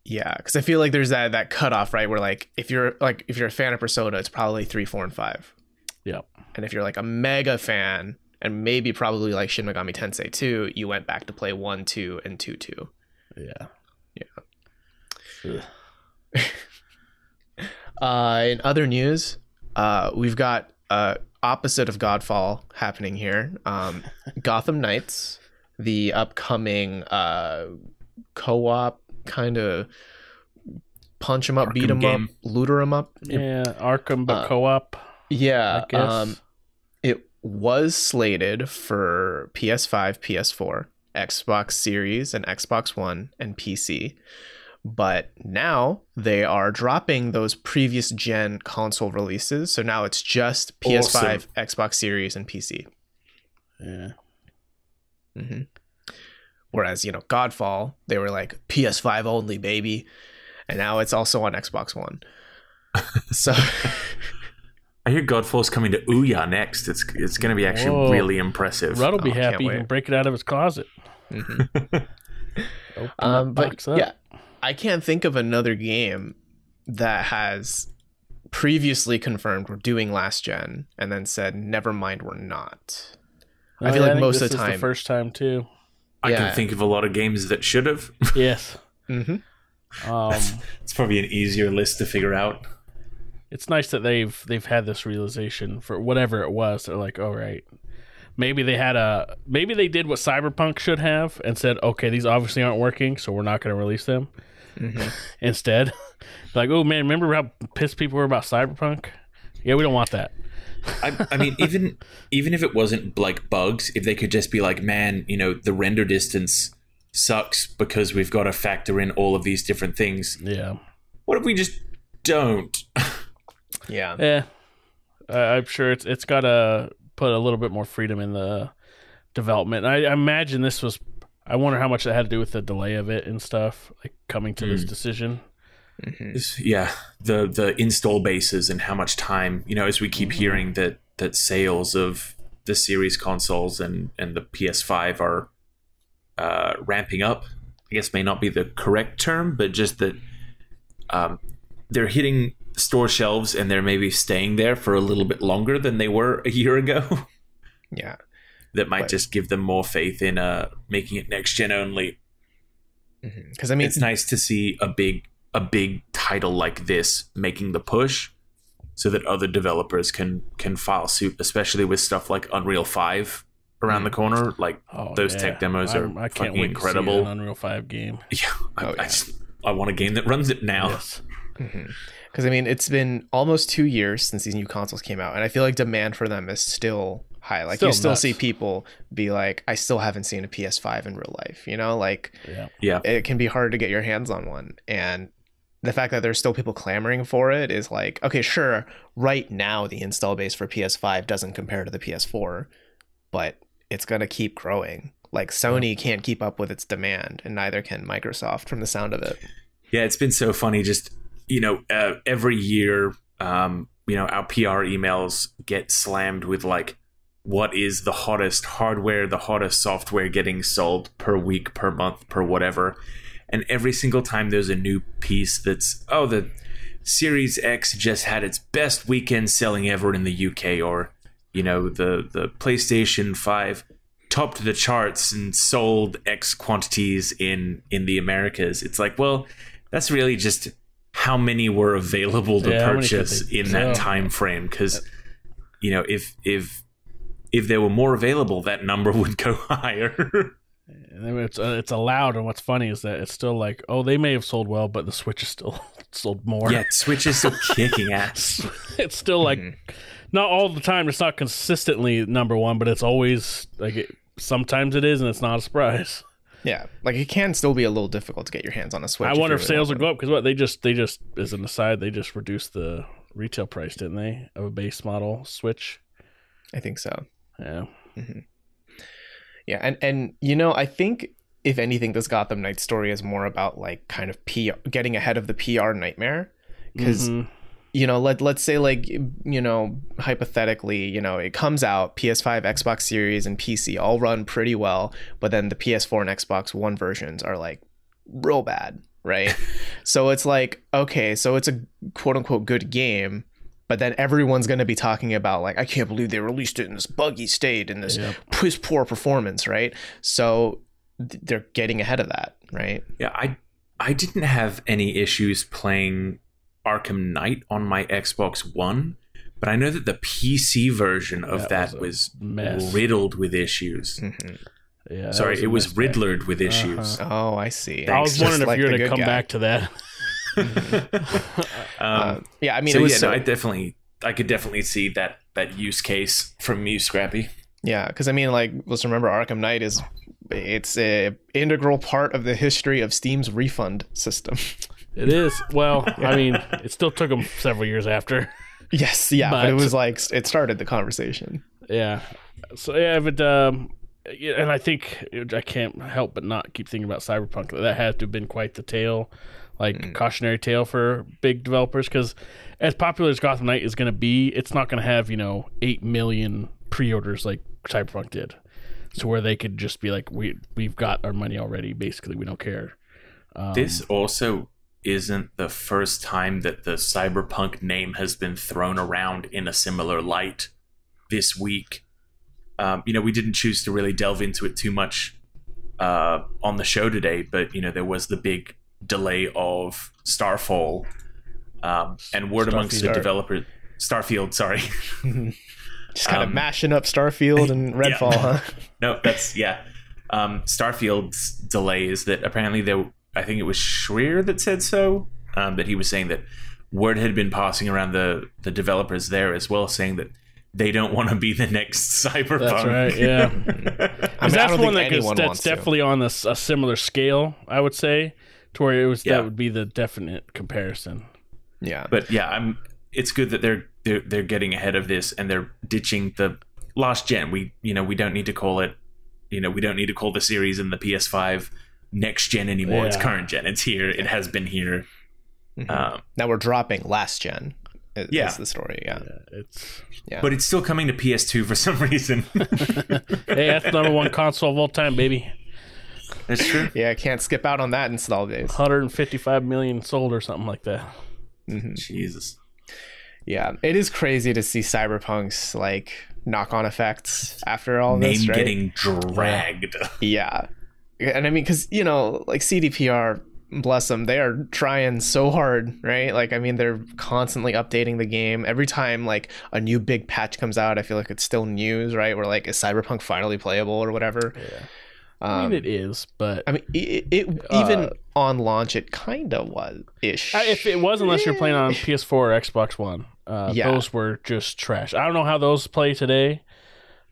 Yeah, because I feel like there's that that cutoff, right? Where like if you're like if you're a fan of Persona, it's probably three, four, and five. Yep. And if you're like a mega fan, and maybe probably like Shin Megami Tensei 2, you went back to play one, two, and two, two. Yeah. Yeah. [laughs] Uh, in other news, uh, we've got uh, opposite of Godfall happening here. Um, [laughs] Gotham Knights, the upcoming uh, co-op kind of punch 'em up, beat Arkham 'em game. up, looter 'em up. Yeah. Arkham, but Uh, co-op. Yeah, I guess. um, it was slated for PS5, PS4, Xbox Series, and Xbox One, and PC. But now they are dropping those previous gen console releases. So now it's just PS5, Xbox Series, and PC. Yeah. hmm Whereas, you know, Godfall, they were like PS5 only, baby. And now it's also on Xbox One. [laughs] so, [laughs] I hear Godfall's coming to Ouya next. It's it's going to be actually Whoa. really impressive. Rudd will be Oh, happy. He can break it out of his closet. [laughs] mhm. Um, but up. yeah, I can't think of another game that has previously confirmed we're doing last gen and then said, never mind, we're not. I feel yeah, like think most this of the is time- first time too. I Yeah. can think of a lot of games that should have. [laughs] Yes. hmm Um, [laughs] it's probably an easier list to figure out. It's nice that they've they've had this realization for whatever it was. They're like, all right, maybe they had a maybe they did what Cyberpunk should have and said, okay, these obviously aren't working, so we're not going to release them. hmm [laughs] Instead, [laughs] like, oh man, remember how pissed people were about Cyberpunk? Yeah, we don't want that. I, I mean, [laughs] even even if it wasn't like bugs, if they could just be like, man, you know, the render distance sucks because we've got to factor in all of these different things. Yeah, What if we just don't? Yeah. yeah. I I'm sure it's it's got to put a little bit more freedom in the development. I, I imagine this was. I wonder how much that had to do with the delay of it and stuff, like coming to this Hmm. decision. hmm yeah, the the install bases and how much time you know, as we keep hearing that that sales of the series consoles and and the PS5 are uh, ramping up. I guess may not be the correct term, but just that um, they're hitting store shelves and they're maybe staying there for a little bit longer than they were a year ago. [laughs] Yeah. [laughs] that might Right. just give them more faith in uh, making it next gen only. Mm-hmm. Because I mean, it's nice to see a big a big title like this making the push so that other developers can can file suit especially with stuff like Unreal 5 around the mm. corner like Oh, Those yeah. tech demos are I'm- I fucking can't wait incredible. To see an Unreal Five game. [laughs] yeah I, Oh, I yeah. just I want a game that runs it now Yes. Mm-hmm. Because I mean, it's been almost two years since these new consoles came out, and I feel like demand for them is still high. Like Still you still nuts. see people be like, "I still haven't seen a PS5 in real life." You know, like Yeah. yeah it can be hard to get your hands on one, and the fact that there's still people clamoring for it is like, okay, sure, right now the install base for PS5 doesn't compare to the PS4, but it's gonna keep growing. Like Sony can't keep up with its demand, and neither can Microsoft, from the sound of it. Yeah, it's been so funny. Just you know, uh, every year, um, you know, our PR emails get slammed with like, what is the hottest hardware, the hottest software getting sold per week, per month, per whatever. And every single time there's a new piece that's, oh, the Series X just had its best weekend selling ever in the UK, or you know, the the PlayStation Five topped the charts and sold X quantities in in the Americas. It's like, well, that's really just how many were available to Yeah, how many could purchase in sell? that time frame because you know if if if there were more available that number [laughs] would go higher And then it's uh, it's allowed, and what's funny is that it's still like, oh, they may have sold well, but the Switch is still [laughs] sold more. yeah switch is still kicking [laughs] ass it's still like Mhm. not all the time. It's not consistently number one, but it's always like it, sometimes it is, and it's not a surprise. Yeah, like it can still be a little difficult to get your hands on a Switch. I wonder you if really sales will want go up because what they just they just as an aside they just reduced the retail price, didn't they, of a base model Switch? I think so. Yeah, Yeah, and and you know, I think if anything, this Gotham Knights story is more about like kind of PR, getting ahead of the PR nightmare. Because Mhm. You know, let let's say like you know, hypothetically, you know, it comes out PS5, Xbox Series, and PC all run pretty well, but then the PS4 and Xbox One versions are like real bad, right? [laughs] so it's like okay, so it's a quote unquote good game. But then everyone's going to be talking about like I can't believe they released it in this buggy state in this Yep. piss poor performance, right? So th- they're getting ahead of that, right? yeah i i didn't have any issues playing arkham knight on my xbox one but i know that the pc version of That that, was was, riddled with issues Mhm. yeah. sorry a it was mess back. riddled with issues Oh, I see. I was Just wondering if like you're going to come guy. back to that. [laughs] [laughs] um, Uh, yeah, I mean, so yeah, so, no, I definitely, I could definitely see that that use case from you, Scrappy. yeah, because I mean, like, let's remember Arkham Knight is it's a integral part of the history of Steam's refund system. [laughs] It is. Well, I mean, it still took them several years after. [laughs] Yes, yeah, but, it was like it started the conversation. Yeah. So yeah, but um, yeah, and I think I can't help but not keep thinking about Cyberpunk. That had to have been quite the tale, like cautionary tale for big developers. Because as popular as Gotham Knight is going to be, it's not going to have you know eight million pre-orders like Cyberpunk did. So where they could just be like, we we've got our money already. Basically, we don't care. Um, This also isn't the first time that the cyberpunk name has been thrown around in a similar light this week. Um, you know, we didn't choose to really delve into it too much uh, on the show today, but you know, there was the big delay of Starfall, um, and word amongst the Starfield. developer Starfield. Sorry, [laughs] Just kind of Um, mashing up Starfield and [laughs] Redfall, huh? [laughs] no, that's yeah. Um, Starfield's delay is that apparently there. I think it was Schreier that said so. Um, that he was saying that word had been passing around the the developers there as well, saying that they don't want to be the next [laughs] Cyberpunk. That's right. Yeah. [laughs] I mean, [laughs] that's don't one think that goes, anyone that's wants to. definitely on this a similar scale. I would say to where it was Yeah. that would be the definite comparison. Yeah, But yeah, I'm. It's good that they're they're they're getting ahead of this and they're ditching the last gen. We you know we don't need to call it. You know we don't need to call the series in the PS5 next gen anymore. It's current gen. It's here. It has been here. Mhm. Um, now we're dropping last gen. Is, Yeah. is the story. Yeah, Yeah, it's yeah. but it's still coming to PS2 for [laughs] some reason. [laughs] hey, that's number one console of all time, baby. That's true. yeah, I can't skip out on that install base. 155 million sold or something like that. Mhm. Jesus. Yeah, it is crazy to see Cyberpunk's like knock-on effects after all Name this, right? getting dragged. Yeah, and I mean, because you know, like CDPR, bless them, they are trying so hard, right? Like, I mean, they're constantly updating the game. Every time like a new big patch comes out, I feel like it's still news, right? Where like is Cyberpunk finally playable or whatever. Yeah. Um, I mean, it is, but I mean, it, it even on launch, it kind of was ish. Uh, if it was, unless you're playing on PS4 or Xbox One, uh, Yeah. those were just trash. I don't know how those play today,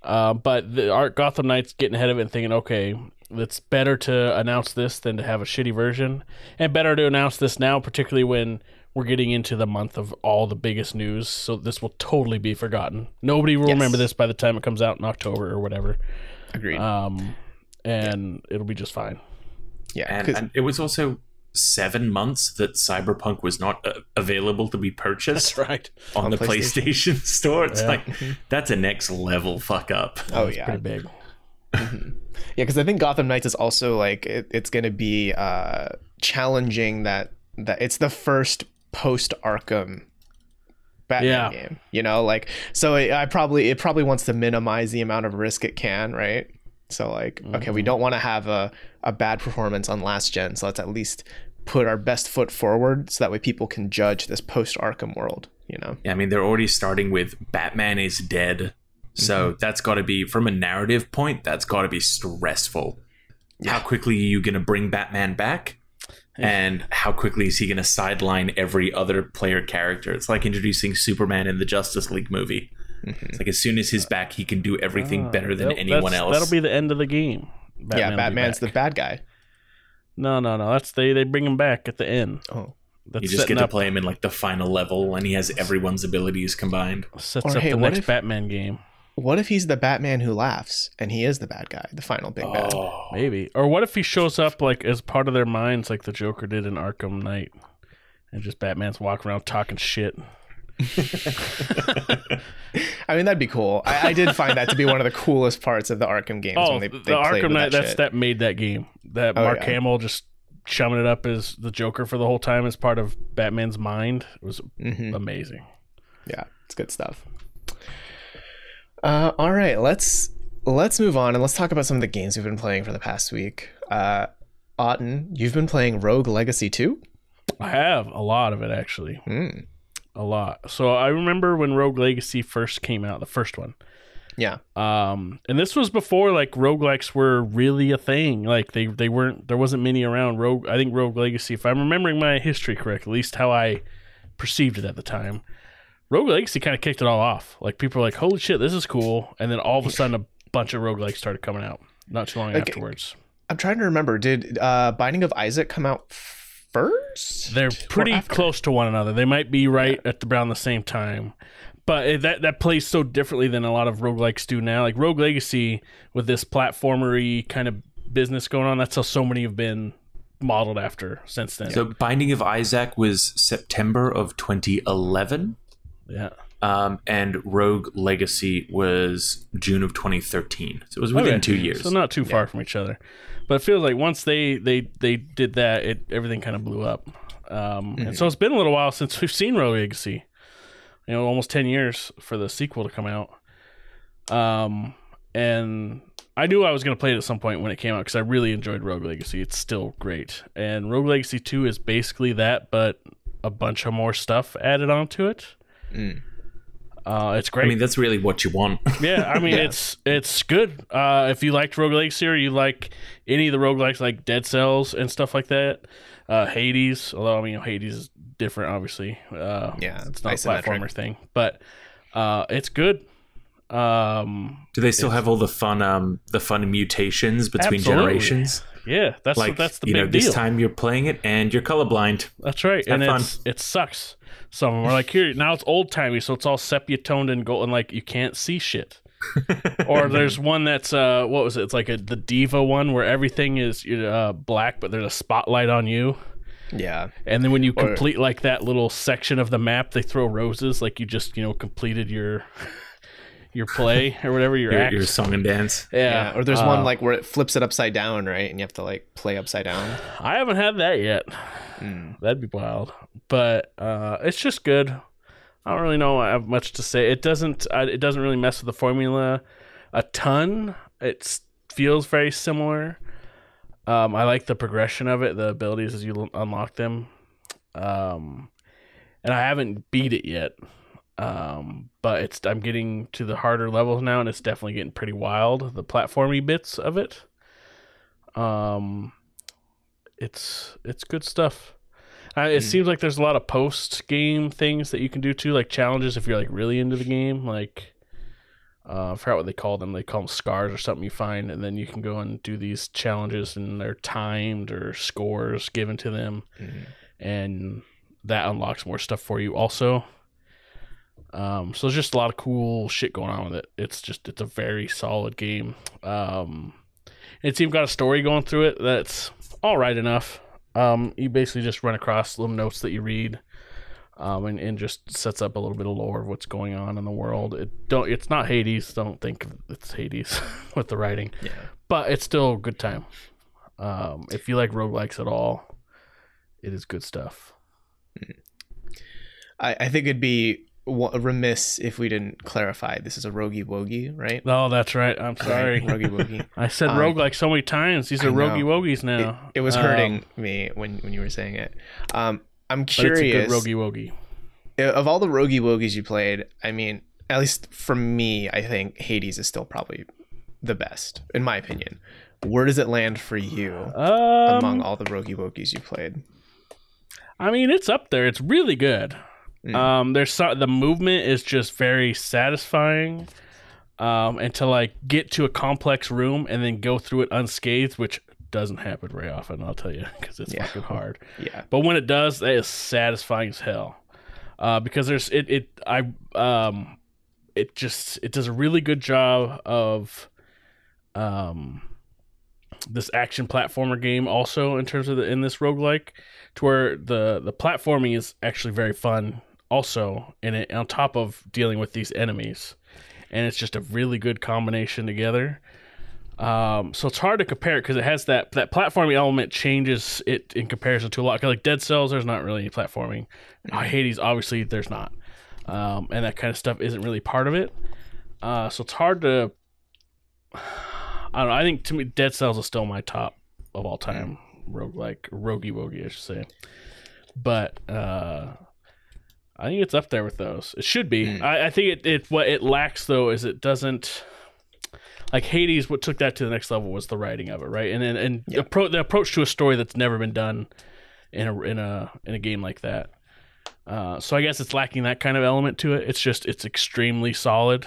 uh, but the Art Gotham Knights getting ahead of it and thinking, okay, it's better to announce this than to have a shitty version, and better to announce this now, particularly when we're getting into the month of all the biggest news. So this will totally be forgotten. Nobody will Yes. remember this by the time it comes out in October or whatever. Agreed. Um, and it'll be just fine. yeah, And, 'cause- and it was also seven months that Cyberpunk was not uh, available to be purchased right. on, On the PlayStation. PlayStation, [laughs] Store. It's Yeah. like that's a next level fuck up. oh yeah, pretty big. Yeah, because I think Gotham Knights is also like it, it's going to be uh, challenging that that it's the first post Arkham Batman Yeah. game. You know, like so it, I probably it probably wants to minimize the amount of risk it can, right? So like, okay, we don't want to have a a bad performance on last gen, so let's at least put our best foot forward so that way people can judge this post Arkham world. You know, Yeah, I mean, they're already starting with Batman is dead. So mm-hmm. that's got to be, from a narrative point, that's got to be stressful. How quickly are you going to bring Batman back? And how quickly is he going to sideline every other player character? It's like introducing Superman in the Justice League movie. Mm-hmm. It's like as soon as he's back, he can do everything ah, better than anyone else. That'll be the end of the game. Batman yeah, Batman's the bad guy. no, no, no. That's they they bring him back at the end. Oh, That's you just get to up, play him in like the final level, and he has everyone's abilities combined. sets Or, up hey, the what next if- Batman game. What if he's the Batman who laughs and he is the bad guy, the final big bad? Oh, Maybe. Or what if he shows up like as part of their minds, like the Joker did in Arkham Knight, and just Batman's walking around talking shit. [laughs] I mean, that'd be cool. I, I did find that to be one of the coolest parts of the Arkham games Oh, when they, the they played Arkham Knight. that That's shit. that made that game. That Oh, Mark yeah. Hamill just chumming it up as the Joker for the whole time as part of Batman's mind. It was Mhm. amazing. Yeah, it's good stuff. Uh, all right, let's let's move on and let's talk about some of the games we've been playing for the past week. Uh, Otton, you've been playing Rogue Legacy 2? I have a lot of it actually. Mm. a lot. So I remember when Rogue Legacy first came out, the first one. Yeah. Um, and this was before like roguelikes were really a thing. Like they they weren't there wasn't many around. Rogue I think Rogue Legacy, if I'm remembering my history correct, at least how I perceived it at the time, Rogue Legacy kind of kicked it all off. Like people were like, "Holy shit, this is cool!" And then all of a sudden, a bunch of Rogue roguelikes started coming out. Not too long Okay. afterwards. I'm trying to remember. Did uh, Binding of Isaac come out first? They're pretty close to one another. They might be right at the, around the same time. But it, that that plays so differently than a lot of roguelikes do now. Like Rogue Legacy with this platformery kind of business going on, that's how so many have been modeled after since then. So Binding of Isaac was September of 2011, yeah. um, and Rogue Legacy was June of 2013. So it was within Okay. two years. So not too far from each other. But it feels like once they they they did that, it everything kind of blew up. Um, And so it's been a little while since we've seen Rogue Legacy. You know, almost ten years for the sequel to come out. Um, and I knew I was going to play it at some point when it came out because I really enjoyed Rogue Legacy. It's still great, and Rogue Legacy Two is basically that, but a bunch of more stuff added onto it. Mm. Uh, it's great. I mean, that's really what you want. [laughs] Yeah, I mean it's it's good. Uh, if you liked Rogue Legacy or you like any of the roguelikes like Dead Cells and stuff like that, uh, Hades. Although I mean Hades is different, obviously. Uh, Yeah, it's not a platformer thing, but uh, it's good. Um, Do they still have all the fun, um, the fun mutations between Absolutely. generations? Yeah, that's Like, that's the you big know, this time you're playing it and you're colorblind. That's right, Have and fun. it's it sucks. Some of them are like here now it's old timey, so it's all sepia toned and gold, and like you can't see shit. [laughs] or there's one that's uh what was it? It's like a the diva one where everything is uh black, but there's a spotlight on you. Yeah. And then when you Or- complete like that little section of the map, they throw roses, like you just you know completed your [laughs] your play or whatever your, Your, act. your song and dance. yeah. Yeah. Or there's uh, one like where it flips it upside down, right? And you have to like play upside down. I haven't had that yet. Mm. That'd be wild. But uh, it's just good. I don't really know I have much to say. It doesn't. I, it doesn't really mess with the formula a ton. It feels very similar. Um, I like the progression of it, the abilities as you l- unlock them. Um, and I haven't beat it yet. Um, but it's I'm getting to the harder levels now, and it's definitely getting pretty wild. The platformy bits of it. Um, it's it's good stuff. Uh, it Mm. seems like there's a lot of post game things that you can do too, like challenges if you're like really into the game. Like, uh, I forgot what they call them. They call them scars or something you find, and then you can go and do these challenges, and they're timed or scores given to them, Mhm. and that unlocks more stuff for you also. Um, so there's just a lot of cool shit going on with it. It's just it's a very solid game. Um, it's even got a story going through it that's all right enough. Um, you basically just run across little notes that you read, um, and, and just sets up a little bit of lore of what's going on in the world. It don't it's not Hades. Don't think it's Hades [laughs] with the writing, Yeah. but it's still a good time. Um, if you like roguelikes at all, it is good stuff. I, I think it'd be remiss if we didn't clarify this is a rogi wogi, right? Oh, that's right. I'm sorry. rogi wogi. [laughs] I said Um, roguelike so many times. These are roguey wogies now. It was Um, hurting me when when you were saying it. Um, I'm but it's a good curious. roguey wogie. of all the rogi wogies you played, I mean, at least for me, I think Hades is still probably the best, in my opinion. Where does it land for you Um, among all the rogi wogies you played? I mean, it's up there. It's really good. Mm. Um, there's so, the movement is just very satisfying. Um, and to like get to a complex room and then go through it unscathed, which doesn't happen very often, I'll tell you, [laughs] because it's Yeah. fucking hard. [laughs] Yeah. But when it does, that is satisfying as hell. Uh, because there's it it I um it just it does a really good job of um this action platformer game also in terms of the in this roguelike to where the the platforming is actually very fun also in it on top of dealing with these enemies and it's just a really good combination together um, so it's hard to compare it because it has that that platforming element changes it in comparison to a lot like Dead Cells, there's not really any platforming. Uh, Hades, obviously, there's not, um, and that kind of stuff isn't really part of it. Uh, so it's hard to. I don't know. I think to me, Dead Cells is still my top of all time rogue like roguey wogie, I should say. But uh, I think it's up there with those. It should be. Mm. I, I think it, it what it lacks though is it doesn't like Hades. What took that to the next level was the writing of it, right? And and, and Yeah. appro- the approach to a story that's never been done in a in a in a game like that. Uh, so I guess it's lacking that kind of element to it. It's just it's extremely solid.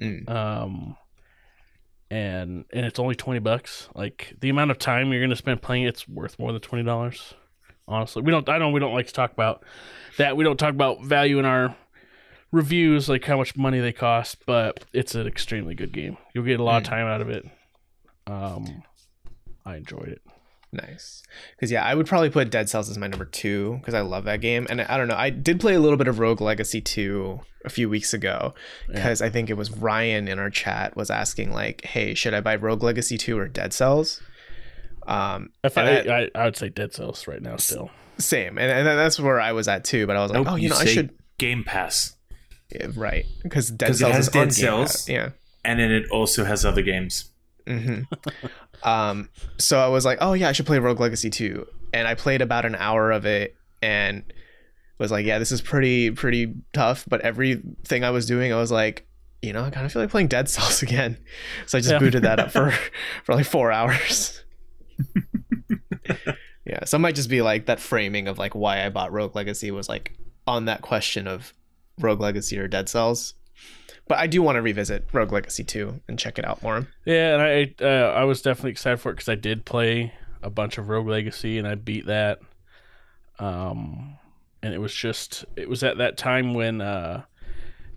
Mm. Um, and and it's only twenty bucks. Like the amount of time you're gonna spend playing it's worth more than twenty dollars. Honestly, we don't. I know we don't like to talk about that. We don't talk about value in our reviews, like how much money they cost, but it's an extremely good game. You'll get a lot of Mm. time out of it. Um, I enjoyed it. Nice. Because, yeah, I would probably put Dead Cells as my number two because I love that game. And I don't know, I did play a little bit of Rogue Legacy 2 a few weeks ago because I think it was Ryan in our chat was asking, like, hey, should I buy Rogue Legacy 2 or Dead Cells? Um, If I, and I, I would say Dead Cells right now still. same. And, and that's where I was at too. But I was like, Nope, oh, you, know, I should. Game Pass, Yeah, right. Because Dead it Cells has is on Dead Game Cells. Pass. Yeah. and then it also has other games. hmm [laughs] um, so I was like, oh yeah, I should play Rogue Legacy 2. And I played about an hour of it and was like, yeah, this is pretty pretty tough. But everything I was doing, I was like, you know, I kind of feel like playing Dead Cells [laughs] again. So I just Yeah. booted that up [laughs] for for like four hours. Yeah, so it might just be like that framing of like why I bought Rogue Legacy was like on that question of Rogue Legacy or Dead Cells. But I do want to revisit Rogue Legacy 2 and check it out more. Yeah, and I uh, I was definitely excited for it because I did play a bunch of Rogue Legacy and I beat that. Um, and it was just it was at that time when uh,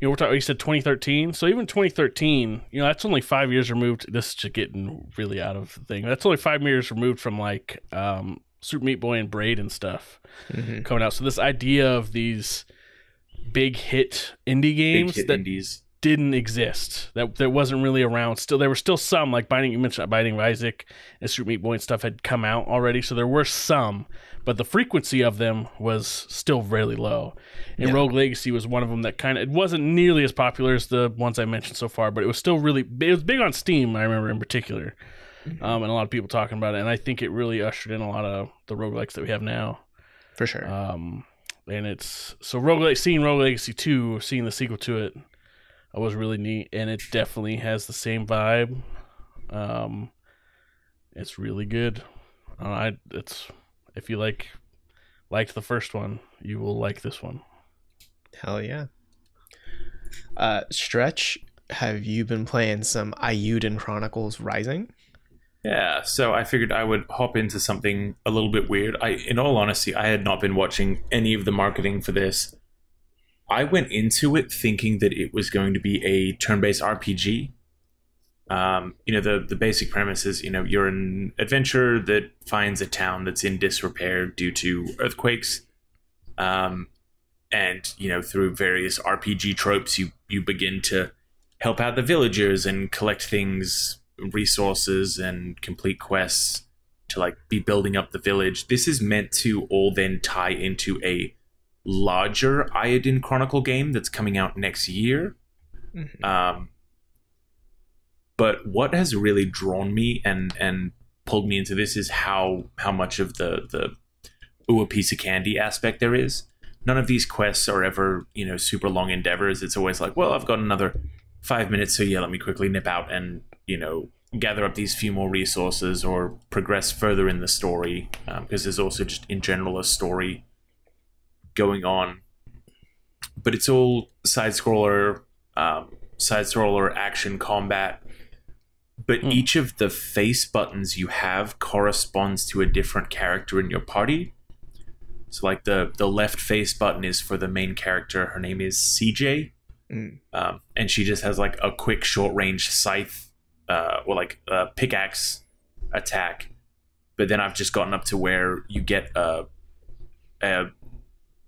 you know we're talking. You said 2013, so even 2013, you know that's only five years removed. This is just getting really out of the thing. That's only five years removed from like um, Super Meat Boy and Braid and stuff Mhm. coming out. So this idea of these big hit indie games hit that indies. didn't exist. That that wasn't really around. Still, there were still some like Binding. You mentioned Binding of Isaac and Super Meat Boy and stuff had come out already, so there were some, but the frequency of them was still really low. And Yeah. Rogue Legacy was one of them that kind of it wasn't nearly as popular as the ones I mentioned so far, but it was still really it was big on Steam. I remember in particular, um, and a lot of people talking about it. And I think it really ushered in a lot of the roguelikes that we have now. For sure. Um, and it's so Rogue Leg- seeing Rogue Legacy two, seeing the sequel to it, uh, was really neat, and it definitely has the same vibe. Um, it's really good. Uh, I it's if you like liked the first one, you will like this one. Hell yeah. Uh, Stretch, have you been playing some Eiyuden Chronicles Rising? Yeah, so I figured I would hop into something a little bit weird. I, in all honesty, I had not been watching any of the marketing for this. I went into it thinking that it was going to be a turn-based RPG. Um, you know, the the basic premise is, you know, you're an adventurer that finds a town that's in disrepair due to earthquakes. Um, and you know, through various RPG tropes, you you begin to help out the villagers and collect things resources and complete quests to like be building up the village. This is meant to all then tie into a larger Eiyuden Chronicle game that's coming out next year. Mhm. Um, but what has really drawn me and and pulled me into this is how how much of the the ooh a piece of candy aspect there is. None of these quests are ever you know super long endeavors. It's always like, well, I've got another five minutes, so yeah, let me quickly nip out and you know gather up these few more resources or progress further in the story because there's also just in general a story going on. But it's all side scroller, um, side scroller action combat. But Hmm. each of the face buttons you have corresponds to a different character in your party. So, like the the left face button is for the main character. Her name is CJ, Mm. um, and she just has like a quick short range scythe uh, or like a pickaxe attack. But then I've just gotten up to where you get a, a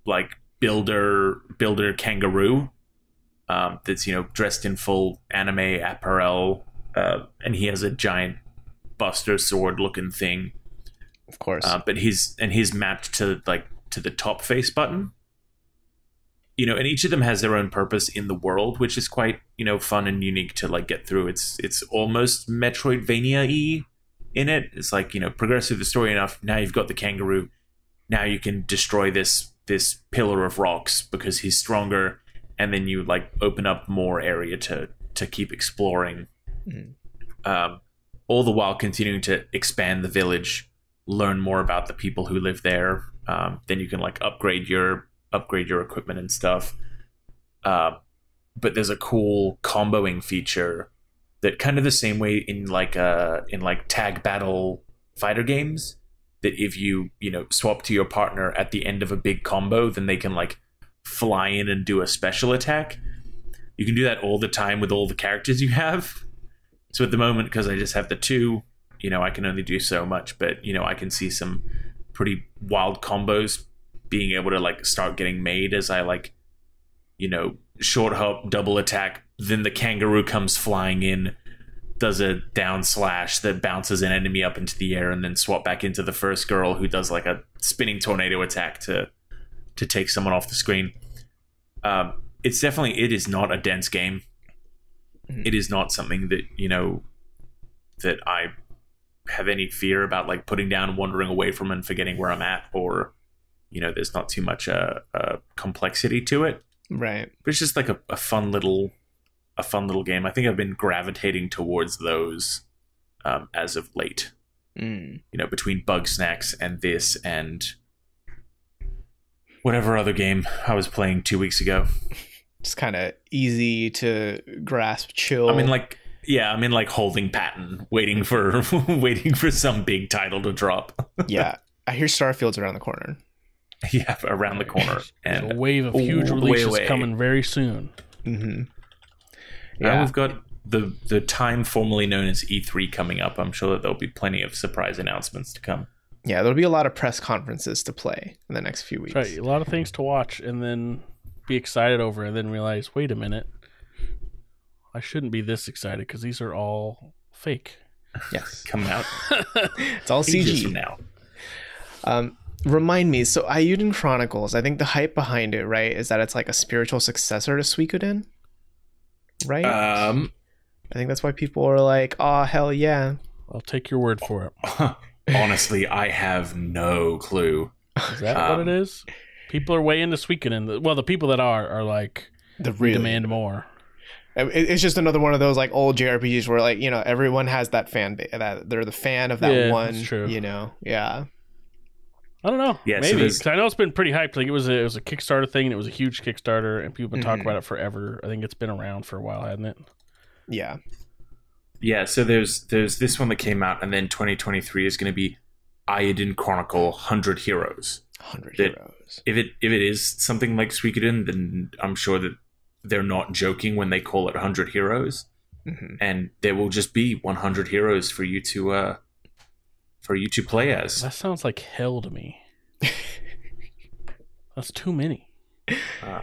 like builder builder kangaroo um, that's you know dressed in full anime apparel, uh, and he has a giant buster sword looking thing. Of course. Uh, but he's and he's mapped to like to the top face button. You know, and each of them has their own purpose in the world, which is quite you know fun and unique to like get through. It's it's almost Metroidvania y in it. It's like you know progress through the story enough. Now you've got the kangaroo. Now you can destroy this this pillar of rocks because he's stronger, and then you like open up more area to to keep exploring. Mhm. Um, all the while continuing to expand the village learn more about the people who live there. Um, then you can like upgrade your upgrade your equipment and stuff. Uh, but there's a cool comboing feature that kind of the same way in like uh in like tag battle fighter games. that if you you know swap to your partner at the end of a big combo, then they can like fly in and do a special attack. You can do that all the time with all the characters you have. So at the moment, because I just have the two, you know, I can only do so much. But you know, I can see some pretty wild combos being able to like start getting made as I like, you know, short hop, double attack. Then the kangaroo comes flying in, does a down slash that bounces an enemy up into the air, and then swap back into the first girl who does like a spinning tornado attack to to take someone off the screen. Um, it's definitely it is not a dense game. Mhm. It is not something that you know that I have any fear about like putting down, wandering away from, and forgetting where I'm at, or you know, there's not too much uh, uh, complexity to it. Right. But it's just like a, a fun little, a fun little game. I think I've been gravitating towards those um, as of late. Mm. You know, between Bugsnax and this and whatever other game I was playing two weeks ago. [laughs] It's kind of easy to grasp, chill. I mean, like yeah, I'm in like holding pattern, waiting for [laughs] waiting for some big title to drop. [laughs] yeah. I hear Starfield's around the corner. yeah, around the corner. and a wave of huge all the way releases away. coming very soon. Mm-hmm. now Yeah. we've got the the time formerly known as E3 coming up. I'm sure that there'll be plenty of surprise announcements to come. Yeah, there'll be a lot of press conferences to play in the next few weeks. Right. A lot of things to watch and then be excited over and then realize, wait a minute. I shouldn't be this excited because these are all fake. Yes. [laughs] Coming out [laughs] It's all CG. from now. Um, remind me, so Eiyuden Chronicles, I think the hype behind it, right, is that it's like a spiritual successor to Suikoden? Right? Um, I think that's why people are like, oh, hell yeah. I'll take your word for it. [laughs] honestly, I have no clue. Is that Um, what it is? People are way into Suikoden. Well, the people that are are like The we real demand more. It's just another one of those like old JRPGs where like you know everyone has that fan base that they're the fan of that Yeah, one. true. You know, yeah, I don't know. Yeah, maybe there's- 'Cause I know it's been pretty hyped. Like it was a, it was a Kickstarter thing, and it was a huge Kickstarter, and people have been talking Mhm. about it forever. I think it's been around for a while, hasn't it? yeah. Yeah, so there's there's this one that came out, and then 2023 is going to be Eiyuden Chronicle 100 Heroes. Hundred That- heroes. If it if it is something like Suikoden, then I'm sure that they're not joking when they call it 100 Heroes, hmm and there will just be 100 heroes for you to uh for you to play as. That sounds like hell to me. [laughs] That's too many. Uh,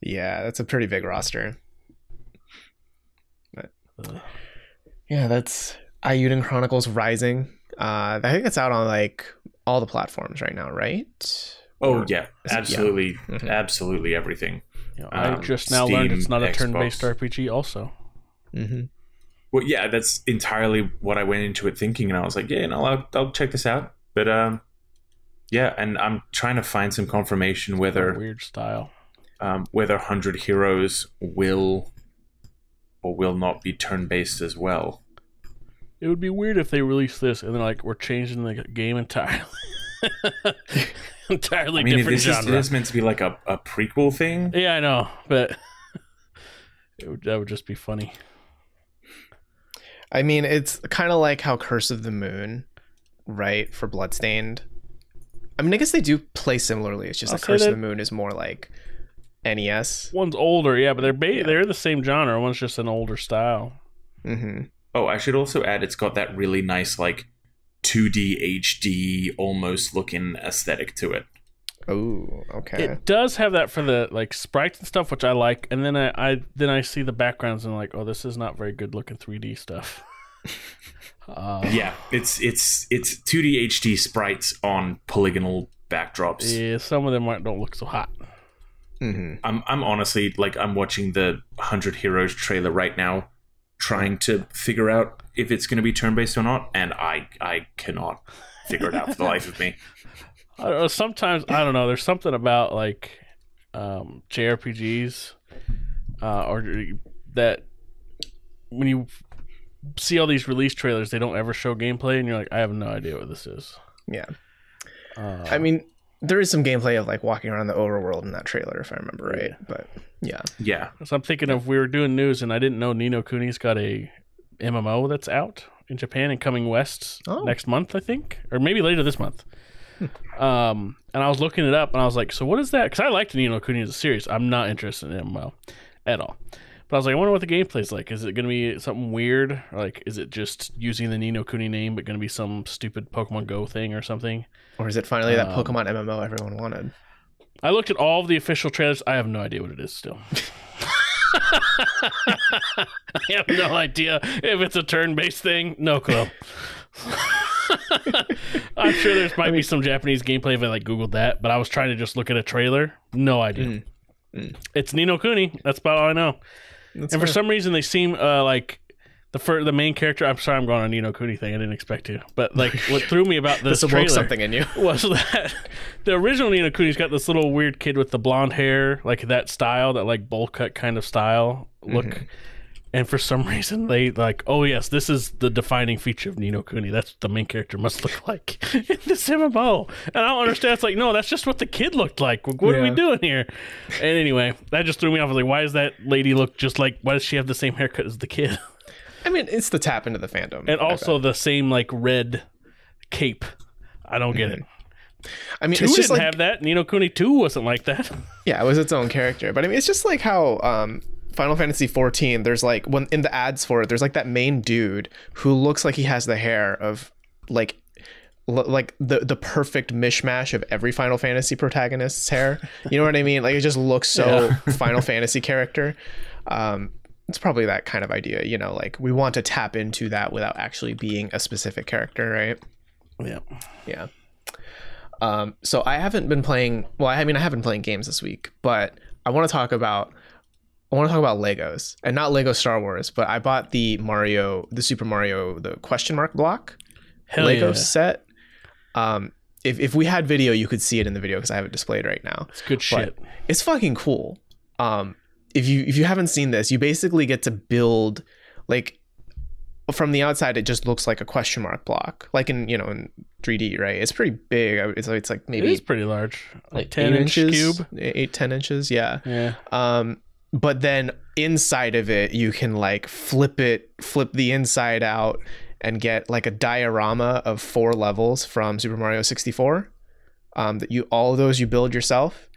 Yeah, that's a pretty big roster. Ugh. Yeah, that's Eiyuden Chronicles Rising. Uh, I think it's out on like all the platforms right now, right? oh Or- yeah, is it- yeah. absolutely, Mhm. absolutely everything. You know, I Um, just now learned it's not a turn-based RPG. Also, Mm-hmm. Well, yeah, that's entirely what I went into it thinking, and I was like, yeah, no, I'll, I'll check this out. But um, yeah, and I'm trying to find some confirmation whether weird style. um, whether Hundred Heroes will or will not be turn based as well. It would be weird if they released this and they're like we're changing the game entirely. [laughs] entirely I mean, if different this is, genre. it is meant to be like a, a prequel thing. Yeah, I know, but [laughs] it would, that would just be funny. I mean, it's kind of like how Curse of the Moon, right, for Bloodstained. I mean, I guess they do play similarly. It's just I'll that Curse of the Moon is more like NES. One's older, yeah, but they're ba- Yeah. they're the same genre. One's just an older style. Mm-hmm. Oh, I should also add it's got that really nice like 2D HD almost looking aesthetic to it. Oh, okay. It does have that for the like sprites and stuff, which I like. And then I, I then I see the backgrounds and I'm like, oh, this is not very good looking 3D stuff. [laughs] uh, Yeah, it's it's it's 2D HD sprites on polygonal backdrops. yeah, some of them might, don't look so hot. mm-hmm. I'm I'm honestly like I'm watching the 100 Heroes trailer right now trying to figure out if it's going to be turn based or not and I I cannot figure it out for the life of me. [laughs] I don't know, sometimes I don't know. There's something about like um, JRPGs uh, or that when you see all these release trailers, they don't ever show gameplay, and you're like, I have no idea what this is. Yeah. Uh, I mean, there is some gameplay of like walking around the overworld in that trailer, if I remember right. But yeah. Yeah. so I'm thinking if we were doing news and I didn't know Ni no Kuni's got a MMO that's out in Japan and coming west Oh. next month, I think, or maybe later this month. um, and I was looking it up, and I was like, "So what is that?" Because I liked Ni no Kuni as a series. I'm not interested in MMO at all. But I was like, I wonder what the gameplay's like. Is it going to be something weird? Or like, is it just using the Ni no Kuni name, but going to be some stupid Pokemon Go thing or something? Or is it finally that Um, Pokemon MMO everyone wanted? I looked at all of the official trailers. I have no idea what it is still. [laughs] [laughs] I have no idea if it's a turn-based thing. No clue. [laughs] I'm sure there's might be some Japanese gameplay if I like Googled that, but I was trying to just look at a trailer. No idea. Mm. Mm. It's Ni no Kuni. That's about all I know. That's and for some reason, they seem uh, like the fir- the main character. I'm sorry, I'm going on a Ni no Kuni thing. I didn't expect to, but like [laughs] what threw me about this, this trailer something in you. [laughs] was that the original Ni no Kuni's got this little weird kid with the blonde hair, like that style, that like bowl cut kind of style look. Mm-hmm. And for some [laughs] reason, they like, oh yes, this is the defining feature of Ni no Kuni. That's what the main character must look [laughs] like in this MMO. And I don't understand. It's like, no, that's just what the kid looked like. What are we doing here? And anyway, that just threw me off. I was like, why does that lady look just like? Why does she have the same haircut as the kid? [laughs] I mean, it's the tap into the fandom. And I also bet. the same like red cape. I don't get it. I mean, Two it's didn't like have that. Ni no Kuni two wasn't like that. yeah, it was its own character. But I mean, it's just like how um, Final Fantasy 14. There's like when in the ads for it, there's like that main dude who looks like he has the hair of like l- like the the perfect mishmash of every Final Fantasy protagonist's hair. You know what I mean? Like it just looks so [laughs] Final Fantasy character. Um, it's probably that kind of idea, you know, like we want to tap into that without actually being a specific character, right? yeah. Yeah. Um, so I haven't been playing. Well, I mean, I haven't been playing games this week, but I want to talk about. I want to talk about Legos and not Lego Star Wars, but I bought the Mario, the Super Mario, the question mark block Hell Lego yeah. set. Um, if if we had video, you could see it in the video because I have it displayed right now. It's good shit. It's fucking cool. Um, if you if you haven't seen this, you basically get to build like from the outside it just looks like a question mark block like in you know in 3d right it's pretty big I would- it's, it's like maybe it's pretty large. Like eight ten inch inches, cube. eight ten inches yeah Yeah. um but then inside of it you can like flip it flip the inside out and get like a diorama of four levels from super mario 64 um that you all of those you build yourself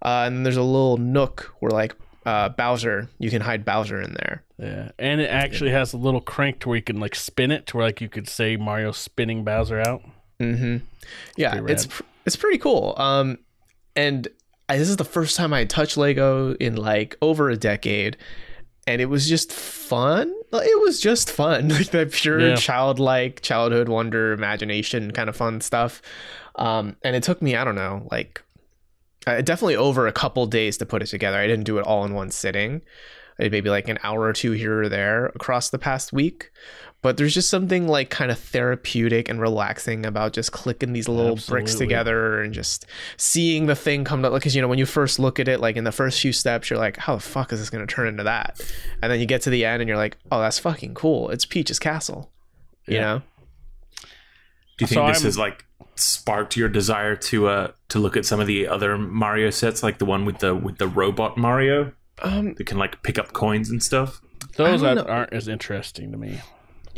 uh, and then there's a little nook where like uh, Bowser, you can hide Bowser in there. Yeah. And it actually has a little crank to where you can like spin it to where like you could say Mario spinning Bowser out. Mm-hmm. Yeah, pretty it's pr- it's pretty cool. Um, and I, this is the first time I touched Lego in like over a decade, and it was just fun. It was just fun, [laughs] like that pure Yeah. childlike childhood wonder, imagination kind of fun stuff. Um, and it took me, I don't know, like uh, definitely over a couple days to put it together. I didn't do it all in one sitting. Maybe like an hour or two here or there across the past week. But there's just something like kind of therapeutic and relaxing about just clicking these little bricks together and just seeing the thing come to because you know when you first look at it like in the first few steps you're like how the fuck is this going to turn into that and then you get to the end and you're like oh that's fucking cool it's Peach's castle you Yeah. know Do you think So this I'm- has like sparked your desire to uh to look at some of the other Mario sets, like the one with the with the robot Mario um that can like pick up coins and stuff? Those I that don't know. aren't as interesting to me.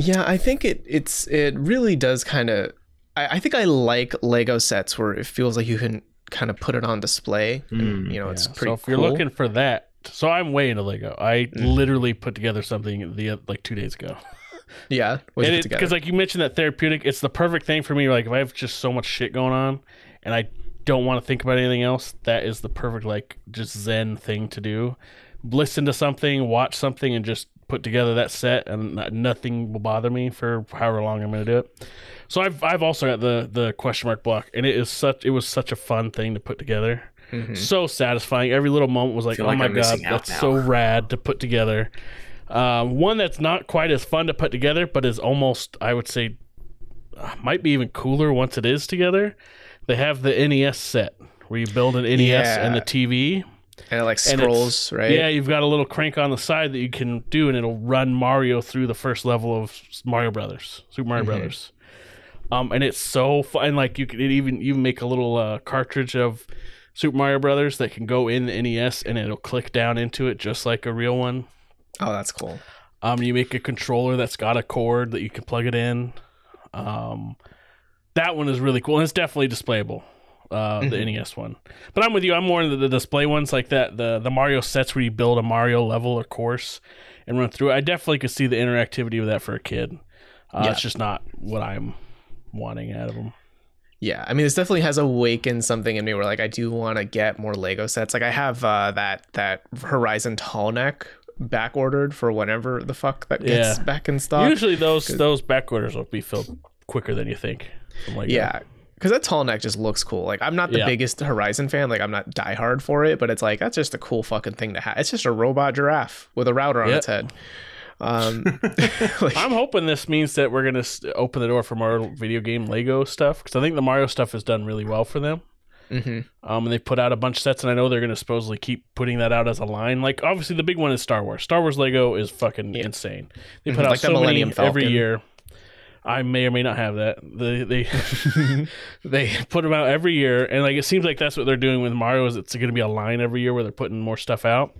Yeah, I think it it's it really does kind of. I, I think I like Lego sets where it feels like you can kind of put it on display. and, Mm, you know, it's pretty. so if you're looking for that, so I'm way into Lego. I Mm. literally put together something the like two days ago. [laughs] yeah, what you put together? because like you mentioned that therapeutic, it's the perfect thing for me. Like if I have just so much shit going on, and I don't want to think about anything else, that is the perfect like just zen thing to do. Listen to something, watch something, and just put together that set, and nothing will bother me for however long I'm going to do it. So I've I've also got the the question mark block, and it is such it was such a fun thing to put together. Mhm. So satisfying. Every little moment was like, oh like my I'm god, that's now." so rad to put together. Um, one that's not quite as fun to put together, but is almost, I would say, uh, might be even cooler once it is together. They have the NES set where you build an NES and the TV. And it like scrolls, right? Yeah, you've got a little crank on the side that you can do, and it'll run Mario through the first level of Mario Brothers, Super Mario Mhm. Brothers. Um, and it's so fun. Like you can even even make a little uh, cartridge of Super Mario Brothers that can go in the NES, and it'll click down into it just like a real one. Oh, that's cool. Um, you make a controller that's got a cord that you can plug it in. Um, that one is really cool, and it's definitely displayable. Uh, the Mhm. NES one, but I'm with you. I'm more into the display ones like that. The the Mario sets where you build a Mario level or course and run through. it. I definitely could see the interactivity of that for a kid. Uh, Yeah. It's just not what I'm wanting out of them. Yeah, I mean, this definitely has awakened something in me where like I do want to get more Lego sets. Like I have uh, that that Horizon tall neck back ordered for whenever the fuck that gets Yeah. back in stock. Usually those those back orders will be filled quicker than you think. Lego. Yeah, because that tall neck just looks cool. Like I'm not the Yeah. biggest Horizon fan. Like I'm not diehard for it, but it's like that's just a cool fucking thing to have. It's just a robot giraffe with a router on Yep. its head. Um, [laughs] [laughs] like, I'm hoping this means that we're gonna open the door for more video game Lego stuff because I think the Mario stuff has done really well for them. mhm. Um, and they put out a bunch of sets, and I know they're gonna supposedly keep putting that out as a line. Like obviously, the big one is Star Wars. Star Wars Lego is fucking Yeah. insane. They Mhm, put out like so many Millennium every year. I may or may not have that. They they [laughs] they put them out every year, and like it seems like that's what they're doing with Mario. Is it's going to be a line every year where they're putting more stuff out.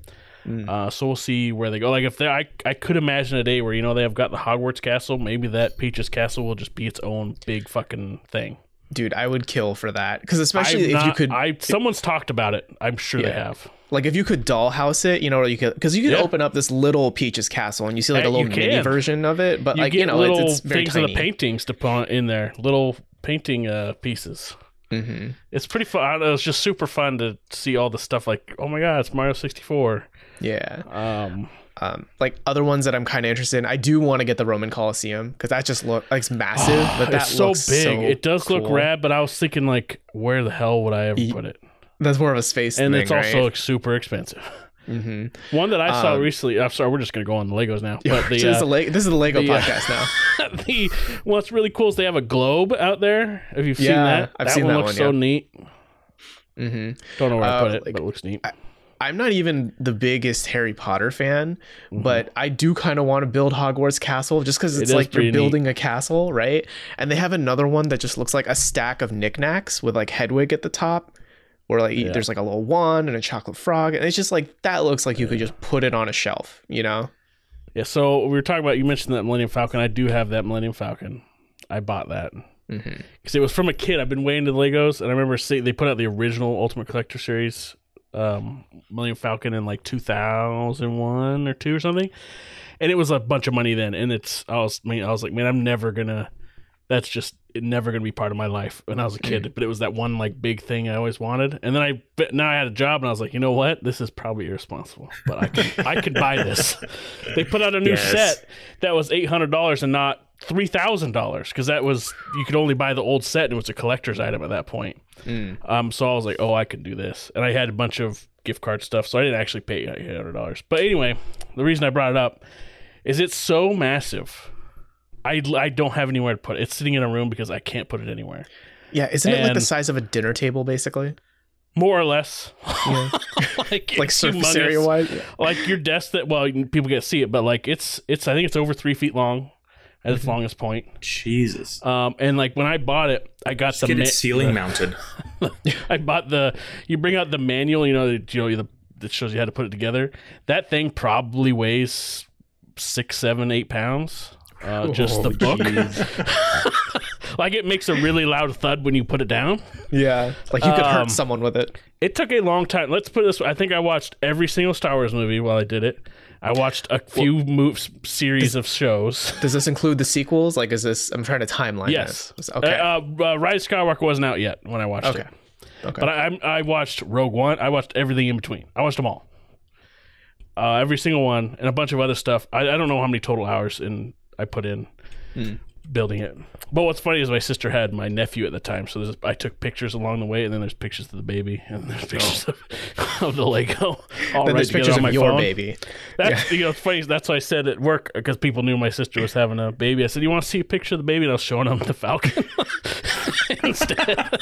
Mm. Uh, so we'll see where they go. Like if they, I I could imagine a day where you know they have got the Hogwarts castle. Maybe that Peach's castle will just be its own big fucking thing. Dude, I would kill for that because especially I'm if you could I someone's talked about it. I'm sure they have. like if you could dollhouse it, you know, you could because you could Yeah. open up this little Peach's castle and you see like a little mini can. version of it, but You like you know, little it's, it's very things tiny. of the paintings to put in there. Little painting uh, pieces. hmm It's pretty fun. It It's just super fun to see all the stuff. Like, oh my god, it's Mario 64. Yeah. Um, Um, like other ones that I'm kind of interested in, I do want to get the Roman Coliseum because that just look like it's massive, [sighs] but that it's so big. so it does look cool. rad, but I was thinking like, where the hell would I ever put it? That's more of a space And thing, it's also right? like, super expensive. [laughs] hmm One that I saw Um, recently. I'm sorry, we're just gonna go on the Legos now. [laughs] But this, the, is uh, the Le- this is the Lego the, uh, podcast now. [laughs] the what's really cool is they have a globe out there. Have you seen Yeah, that? I've seen that seen one that looks one, so yeah. neat. hmm Don't know where Uh, to put it, like, but it looks neat. I'm not even the biggest Harry Potter fan, Mhm. but I do kind of want to build Hogwarts Castle just because it's is like you're neat. building a castle, right? And they have another one that just looks like a stack of knickknacks with like Hedwig at the top, where like Yeah. there's like a little wand and a chocolate frog, and it's just like that looks like you could just put it on a shelf, you know? Yeah, so we were talking about you mentioned that Millennium Falcon. I do have that Millennium Falcon. I bought that because it was from a kid. I've been way into Legos, and I remember seeing they put out the original Ultimate Collector Series um, Millennium Falcon in like 2001 or two or something, and it was a bunch of money then. And it's I was I mean I was like man I'm never gonna that's just never gonna be part of my life when I was a kid. But it was that one like big thing I always wanted, and then I but now I had a job and I was like you know what this is probably irresponsible, but I can I could buy this. [laughs] They put out a new Yes. set that was eight hundred dollars and not three thousand dollars because that was you could only buy the old set and it was a collector's item at that point. Mm. Um, so I was like, oh, I can do this, and I had a bunch of gift card stuff, so I didn't actually pay eight hundred dollars. But anyway, the reason I brought it up is it's so massive. I, I don't have anywhere to put it. It's sitting in a room because I can't put it anywhere. Yeah, isn't it like the size of a dinner table, basically? More or less, Yeah. [laughs] like [laughs] like surface area wise? like your desk that well people get to see it, but like it's it's I think it's over three feet long at its longest point. Jesus. Um, and like when I bought it, I got Just the get ma- it ceiling the- [laughs] mounted. I bought the. You bring out the manual, you know, that- you know the that shows you how to put it together. That thing probably weighs six, seven, eight pounds. Uh, just the Oh, book, [laughs] like it makes a really loud thud when you put it down. yeah, like you could Um, hurt someone with it. It took a long time. Let's put it this way: I think I watched every single Star Wars movie while I did it. I watched a few moves, series of shows. [laughs] Does this include the sequels? Like, is this? I'm trying to timeline Yes. this. Okay. Uh, uh, Rise of Skywalker wasn't out yet when I watched okay. it. Okay. But I, I I watched Rogue One. I watched everything in between. I watched them all, uh, every single one, and a bunch of other stuff. I, I don't know how many total hours in I put in Hmm. Building it. But what's funny is my sister had my nephew at the time, so there's, I took pictures along the way, and then there's pictures of the baby, and there's oh. pictures of, [laughs] of the Lego. All Oh. then right there's pictures on my of your phone. baby. That's you know, it's funny. That's why I said at work because people knew my sister was having a baby. I said, "You want to see a picture of the baby?" And I was showing them the Falcon [laughs] instead. [laughs]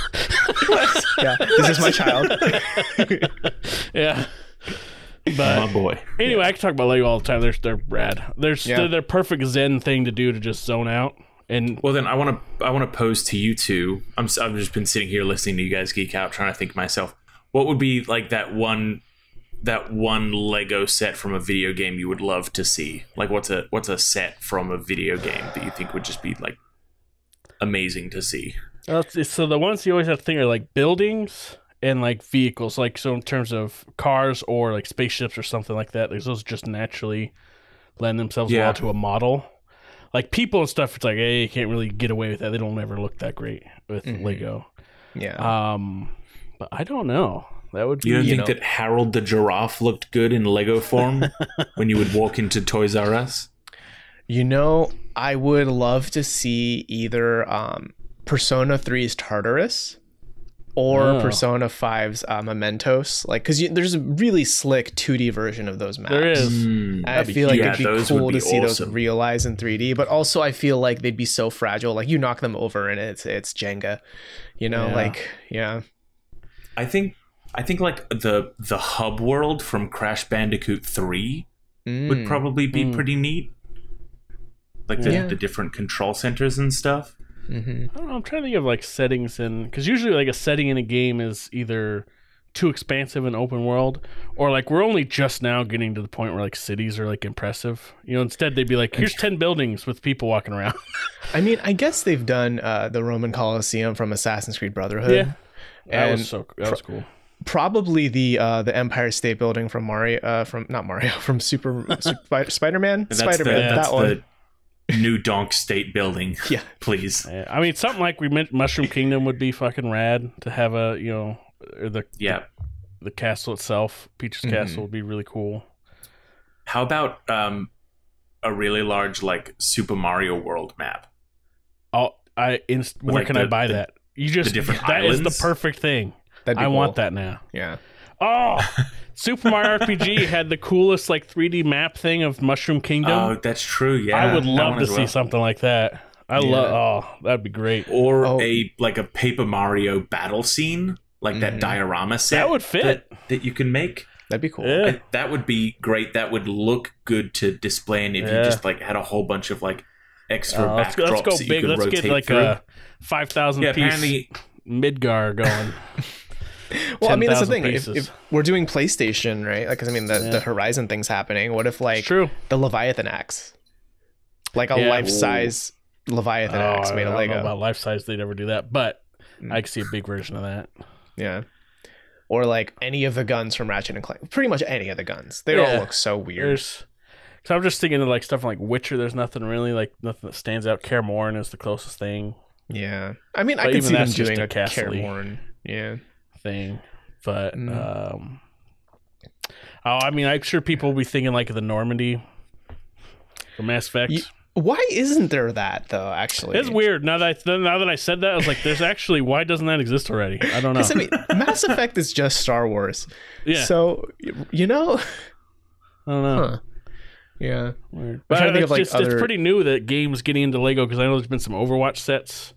Yeah, this is my child. yeah. But My boy. anyway, I can talk about Lego all the time. They're they're rad. They're Yeah. they're, they're perfect Zen thing to do to just zone out. And Well, then I want to I want to pose to you two. I'm I've just been sitting here listening to you guys geek out, trying to think to myself, what would be like that one that one Lego set from a video game you would love to see? Like, what's a what's a set from a video game that you think would just be like amazing to see? Well, so the ones you always have to think are like buildings and like vehicles. Like so, in terms of cars or like spaceships or something like that, those just naturally lend themselves Yeah. well to a model. Like people and stuff, it's like hey, you can't really get away with that. They don't ever look that great with Mhm. Lego. Yeah. Um, but I don't know. That would be You don't You think know- that Harold the giraffe looked good in Lego form [laughs] when you would walk into Toys R Us? You know, I would love to see either um, Persona 3's Tartarus or Oh. Persona 5's uh, Mementos. Like, because there's a really slick 2D version of those maps. there is. Mm. I That'd be feel like cute. it'd be Yeah, those would cool be to see those awesome. realized in 3D, but also I feel like they'd be so fragile. Like you knock them over and it's it's Jenga, you know. Yeah. Like yeah, I think I think like the the hub world from Crash Bandicoot Three would Mm. probably be Mm. pretty neat. Like the, Yeah. the different control centers and stuff. Mhm. I don't know. I'm trying to think of like settings in because usually like a setting in a game is either too expansive and open world, or like we're only just now getting to the point where like cities are like impressive. You know, instead they'd be like, here's ten buildings with people walking around. [laughs] I mean, I guess they've done uh, the Roman Colosseum from Assassin's Creed Brotherhood. yeah, that And was so that was cool. probably the uh, the Empire State Building from Mario, uh, from not Mario, [laughs] from Super, Super Spider Man, Spider Man That one. the new Donk State building. [laughs] Yeah. please. I mean, something like we meant Mushroom Kingdom would be fucking rad to have a you know the Yeah. the castle itself, Peach's Mhm. castle would be really cool. How about um a really large like Super Mario World map? Oh, I inst- where like, can the- I buy the- that? You just different that is islands? the perfect thing. That'd be I cool. want that now. Yeah. Oh, Super Mario RPG had the coolest like 3D map thing of Mushroom Kingdom. Oh, that's true. Yeah, I would love to see well. something like that. I Yeah. love. Oh, that'd be great. or Oh. a like a Paper Mario battle scene, like that Mhm. diorama set That would fit. that, that you can make. That'd be cool. Yeah. I- that would be great. That would look good to display, and if Yeah. you just like had a whole bunch of like extra Uh, let's, go, backdrops let's go that you big. could Let's rotate get like through. a five thousand yeah, piece apparently, Midgar going. [laughs] [laughs] Well, I mean, that's the thing. If, if we're doing PlayStation, right? Like, 'cause, I mean, the, Yeah. the Horizon thing's happening. What if like the Leviathan axe, like a Yeah. life size Leviathan Oh, axe made of don't know Lego? about life size. They'd ever do that, but Mm. I could see a big version of that. Yeah. Or like any of the guns from Ratchet and Clank. Pretty much any of the guns. They all look so weird. There's. So I'm just thinking of like stuff like Witcher. There's nothing really like nothing that stands out. Kaer Morhen is the closest thing. Yeah. I mean, I But could even see them doing a Castle-y. Yeah. Thing. But Mm. um Oh, I mean I'm sure people will be thinking like the Normandy from Mass Effect. Why isn't there that though? Actually, it's weird. Now that I, now that I said that, I was like, "There's actually why doesn't that exist already?" I don't know. I mean, [laughs] Mass Effect is just Star Wars. yeah, So you know, [laughs] I don't know. huh. yeah. Weird. But it's, like, just, other- it's pretty new that games getting into Lego because I know there's been some Overwatch sets.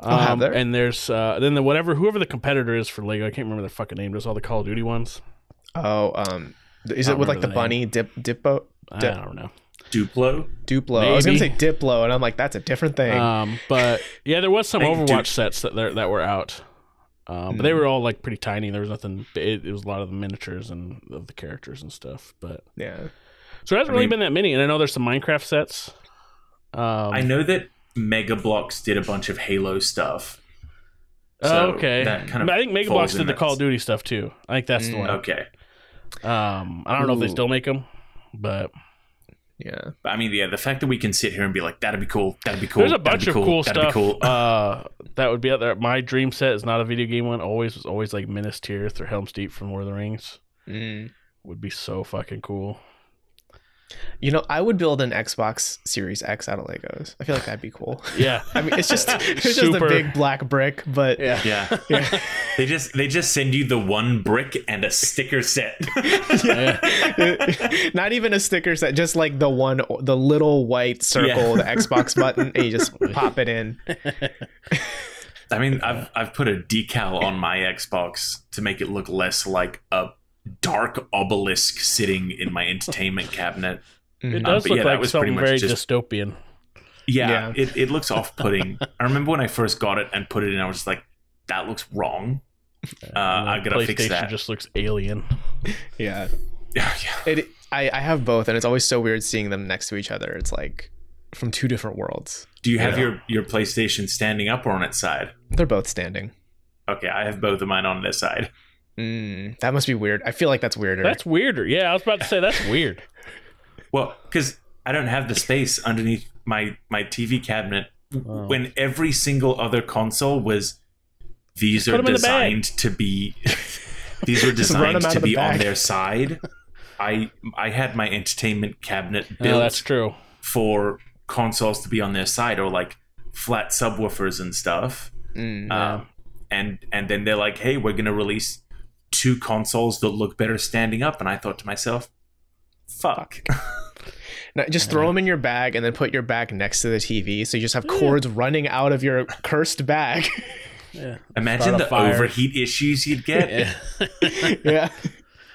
Oh, have Um, there? And there's uh, then the whatever whoever the competitor is for Lego, I can't remember their fucking name. Does all the Call of Duty ones? Oh, um, is it with like the remember the bunny dip Dippo I don't know. Duplo. Duplo? I was gonna say Diplo, and I'm like, that's a different thing. Um, but [laughs] yeah, there was some Overwatch dude. sets that there, that were out, um, but they were all like pretty tiny. There was nothing. It, it was a lot of the miniatures and of the characters and stuff. But yeah. so there hasn't I really mean- been that many. And I know there's some Minecraft sets. Um, I know that Mega Bloks did a bunch of Halo stuff. Oh, okay. that kind of I think Mega Bloks did the that- Call of Duty stuff too. I think that's the Mm. one. Okay, Um, I don't know if they still make them, but Yeah. But, I mean, yeah, the fact that we can sit here and be like, "That'd be cool," "That'd be cool," there's a that'd bunch be of cool that'd stuff Be cool. [laughs] uh, that would be out there. My dream set is not a video game one. Always was always like Minas Tirith or Helm's Deep from Lord of the Rings. Mm. Would be so fucking cool. You know, I would build an Xbox Series X out of Legos. I feel like that'd be cool. [laughs] Yeah. I mean, it's just it's just a big black brick, but Yeah. yeah, yeah. [laughs] they just they just send you the one brick and a sticker set. [laughs] Not even a sticker set, just like the one, the little white circle, Yeah. the Xbox button, and you just pop it in. I mean, I've I've put a decal on my Xbox to make it look less like a dark obelisk sitting in my entertainment cabinet. It Mhm. does but look yeah, that like was pretty something much very just- dystopian. Yeah, Yeah. It, it looks off putting. [laughs] I remember when I first got it and put it in, I was just like, that looks wrong. Uh, I gotta fix PlayStation that. just looks alien. [laughs] Yeah. [laughs] yeah, yeah. It I, I have both and it's always so weird seeing them next to each other. It's like from two different worlds. Do you have Yeah. your your PlayStation standing up or on its side? They're both standing. Okay, I have both of mine on this side. Mm, that must be weird. I feel like that's weirder. That's weirder. Yeah, I was about to say that's weird. [laughs] Well, because I don't have the space underneath my my TV cabinet. Oh. When every single other console was, these Put are 'em in the designed to be, [laughs] these were Just run 'em designed to of the be on their side. I I had my entertainment cabinet No, built that's true. for consoles to be on their side or like flat subwoofers and stuff. Mm. Um, and and then they're like, "Hey, we're going to release two consoles that look better standing up." And I thought to myself, "Fuck." Now, just throw them in your bag and then put your bag next to the TV, so you just have cords running out of your cursed bag. [laughs] Yeah. Imagine the fire. overheat issues you'd [laughs] get. Yeah. [laughs] yeah.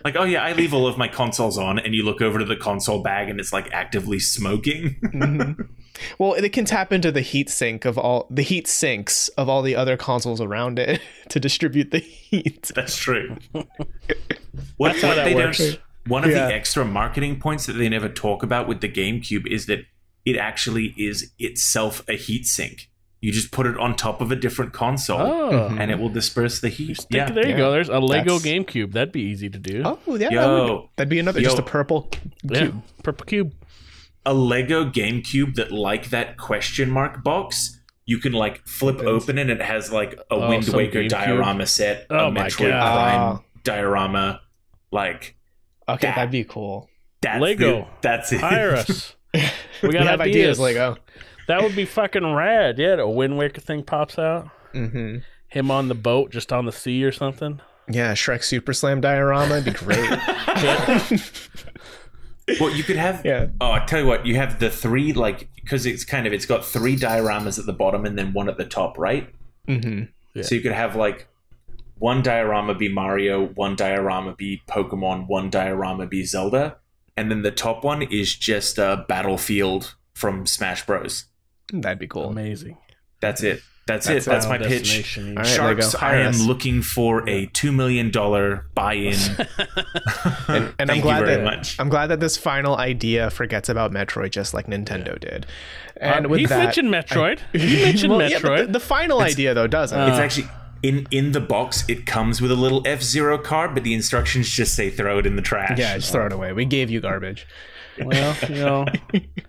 Like, oh yeah, I leave all of my consoles on, and you look over to the console bag, and it's like actively smoking. Mhm. Well, it can tap into the heat sink of all the heat sinks of all the other consoles around it [laughs] to distribute the heat. That's true. [laughs] what That's how what that they works. don't. One of Yeah. the extra marketing points that they never talk about with the GameCube is that it actually is itself a heat sink. You just put it on top of a different console, Oh. Mhm. and it will disperse the heat. Stick- Yeah. there you yeah. go. There's a Lego That's- GameCube. That'd be easy to do. Oh yeah, that Yo. would, that'd be another just a purple yeah. cube. Purple cube. A Lego GameCube that, like that question mark box, you can like flip Opens. open and it has like a Oh, Wind Waker GameCube? diorama set, Oh a my Metroid God. Prime diorama. Like Okay, That- that'd be cool. that's Lego. the- that's it. Hire us. We We, got have ideas. ideas, Lego. That would be fucking rad. Yeah, a Wind Waker thing pops out. hmm Him on the boat, just on the sea or something. Yeah, Shrek Super Slam diorama would be great. [laughs] [laughs] [laughs] well, you could have. [laughs] yeah. Oh, I tell you what, you have the three like because it's kind of it's got three dioramas at the bottom and then one at the top, right? Mm-hmm. Yeah. So you could have like one diorama be Mario, one diorama be Pokemon, one diorama be Zelda, and then the top one is just a battlefield from Smash Bros. That'd be cool. Amazing. That's it. That's, That's it. That's my pitch. destination. All right, Sharks, I am us. looking for a two million dollar buy-in. [laughs] And, and I'm Thank glad you very that much. I'm glad that this final idea forgets about Metroid just like Nintendo did. And Uh, with he that, mentioned Metroid. [laughs] he mentioned Well, yeah, Metroid. the, the final idea though doesn't. Uh, it's actually in in the box. It comes with a little F Zero card, but the instructions just say throw it in the trash. yeah, just throw it away. We gave you garbage. well, you know. [laughs]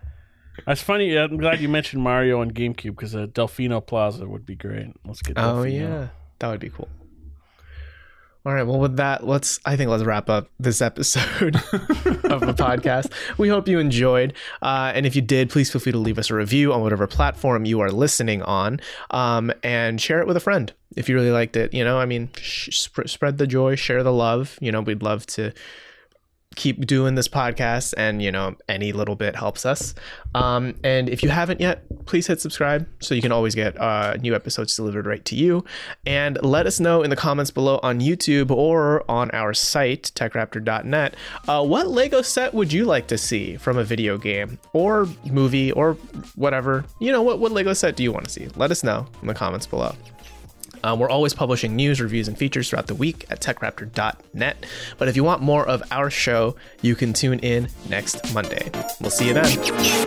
That's funny. I'm glad you mentioned Mario and GameCube because uh, Delfino Plaza would be great. Let's get. Oh yeah, that would be cool. All right, well with that, let's I think let's wrap up this episode [laughs] of the podcast. We hope you enjoyed, uh, and if you did, please feel free to leave us a review on whatever platform you are listening on, um, and share it with a friend if you really liked it. You know, I mean, sh- sp- spread the joy, share the love. You know, we'd love to keep doing this podcast and you know any little bit helps us. Um, and if you haven't yet please hit subscribe so you can always get uh, new episodes delivered right to you. And let us know in the comments below on youtube or on our site techraptor.net uh, what lego set would you like to see from a video game or movie or whatever? You know what, what lego set do you want to see? Let us know in the comments below um, we're always publishing news, reviews, and features throughout the week at techraptor.net. But if you want more of our show, you can tune in next Monday. We'll see you then.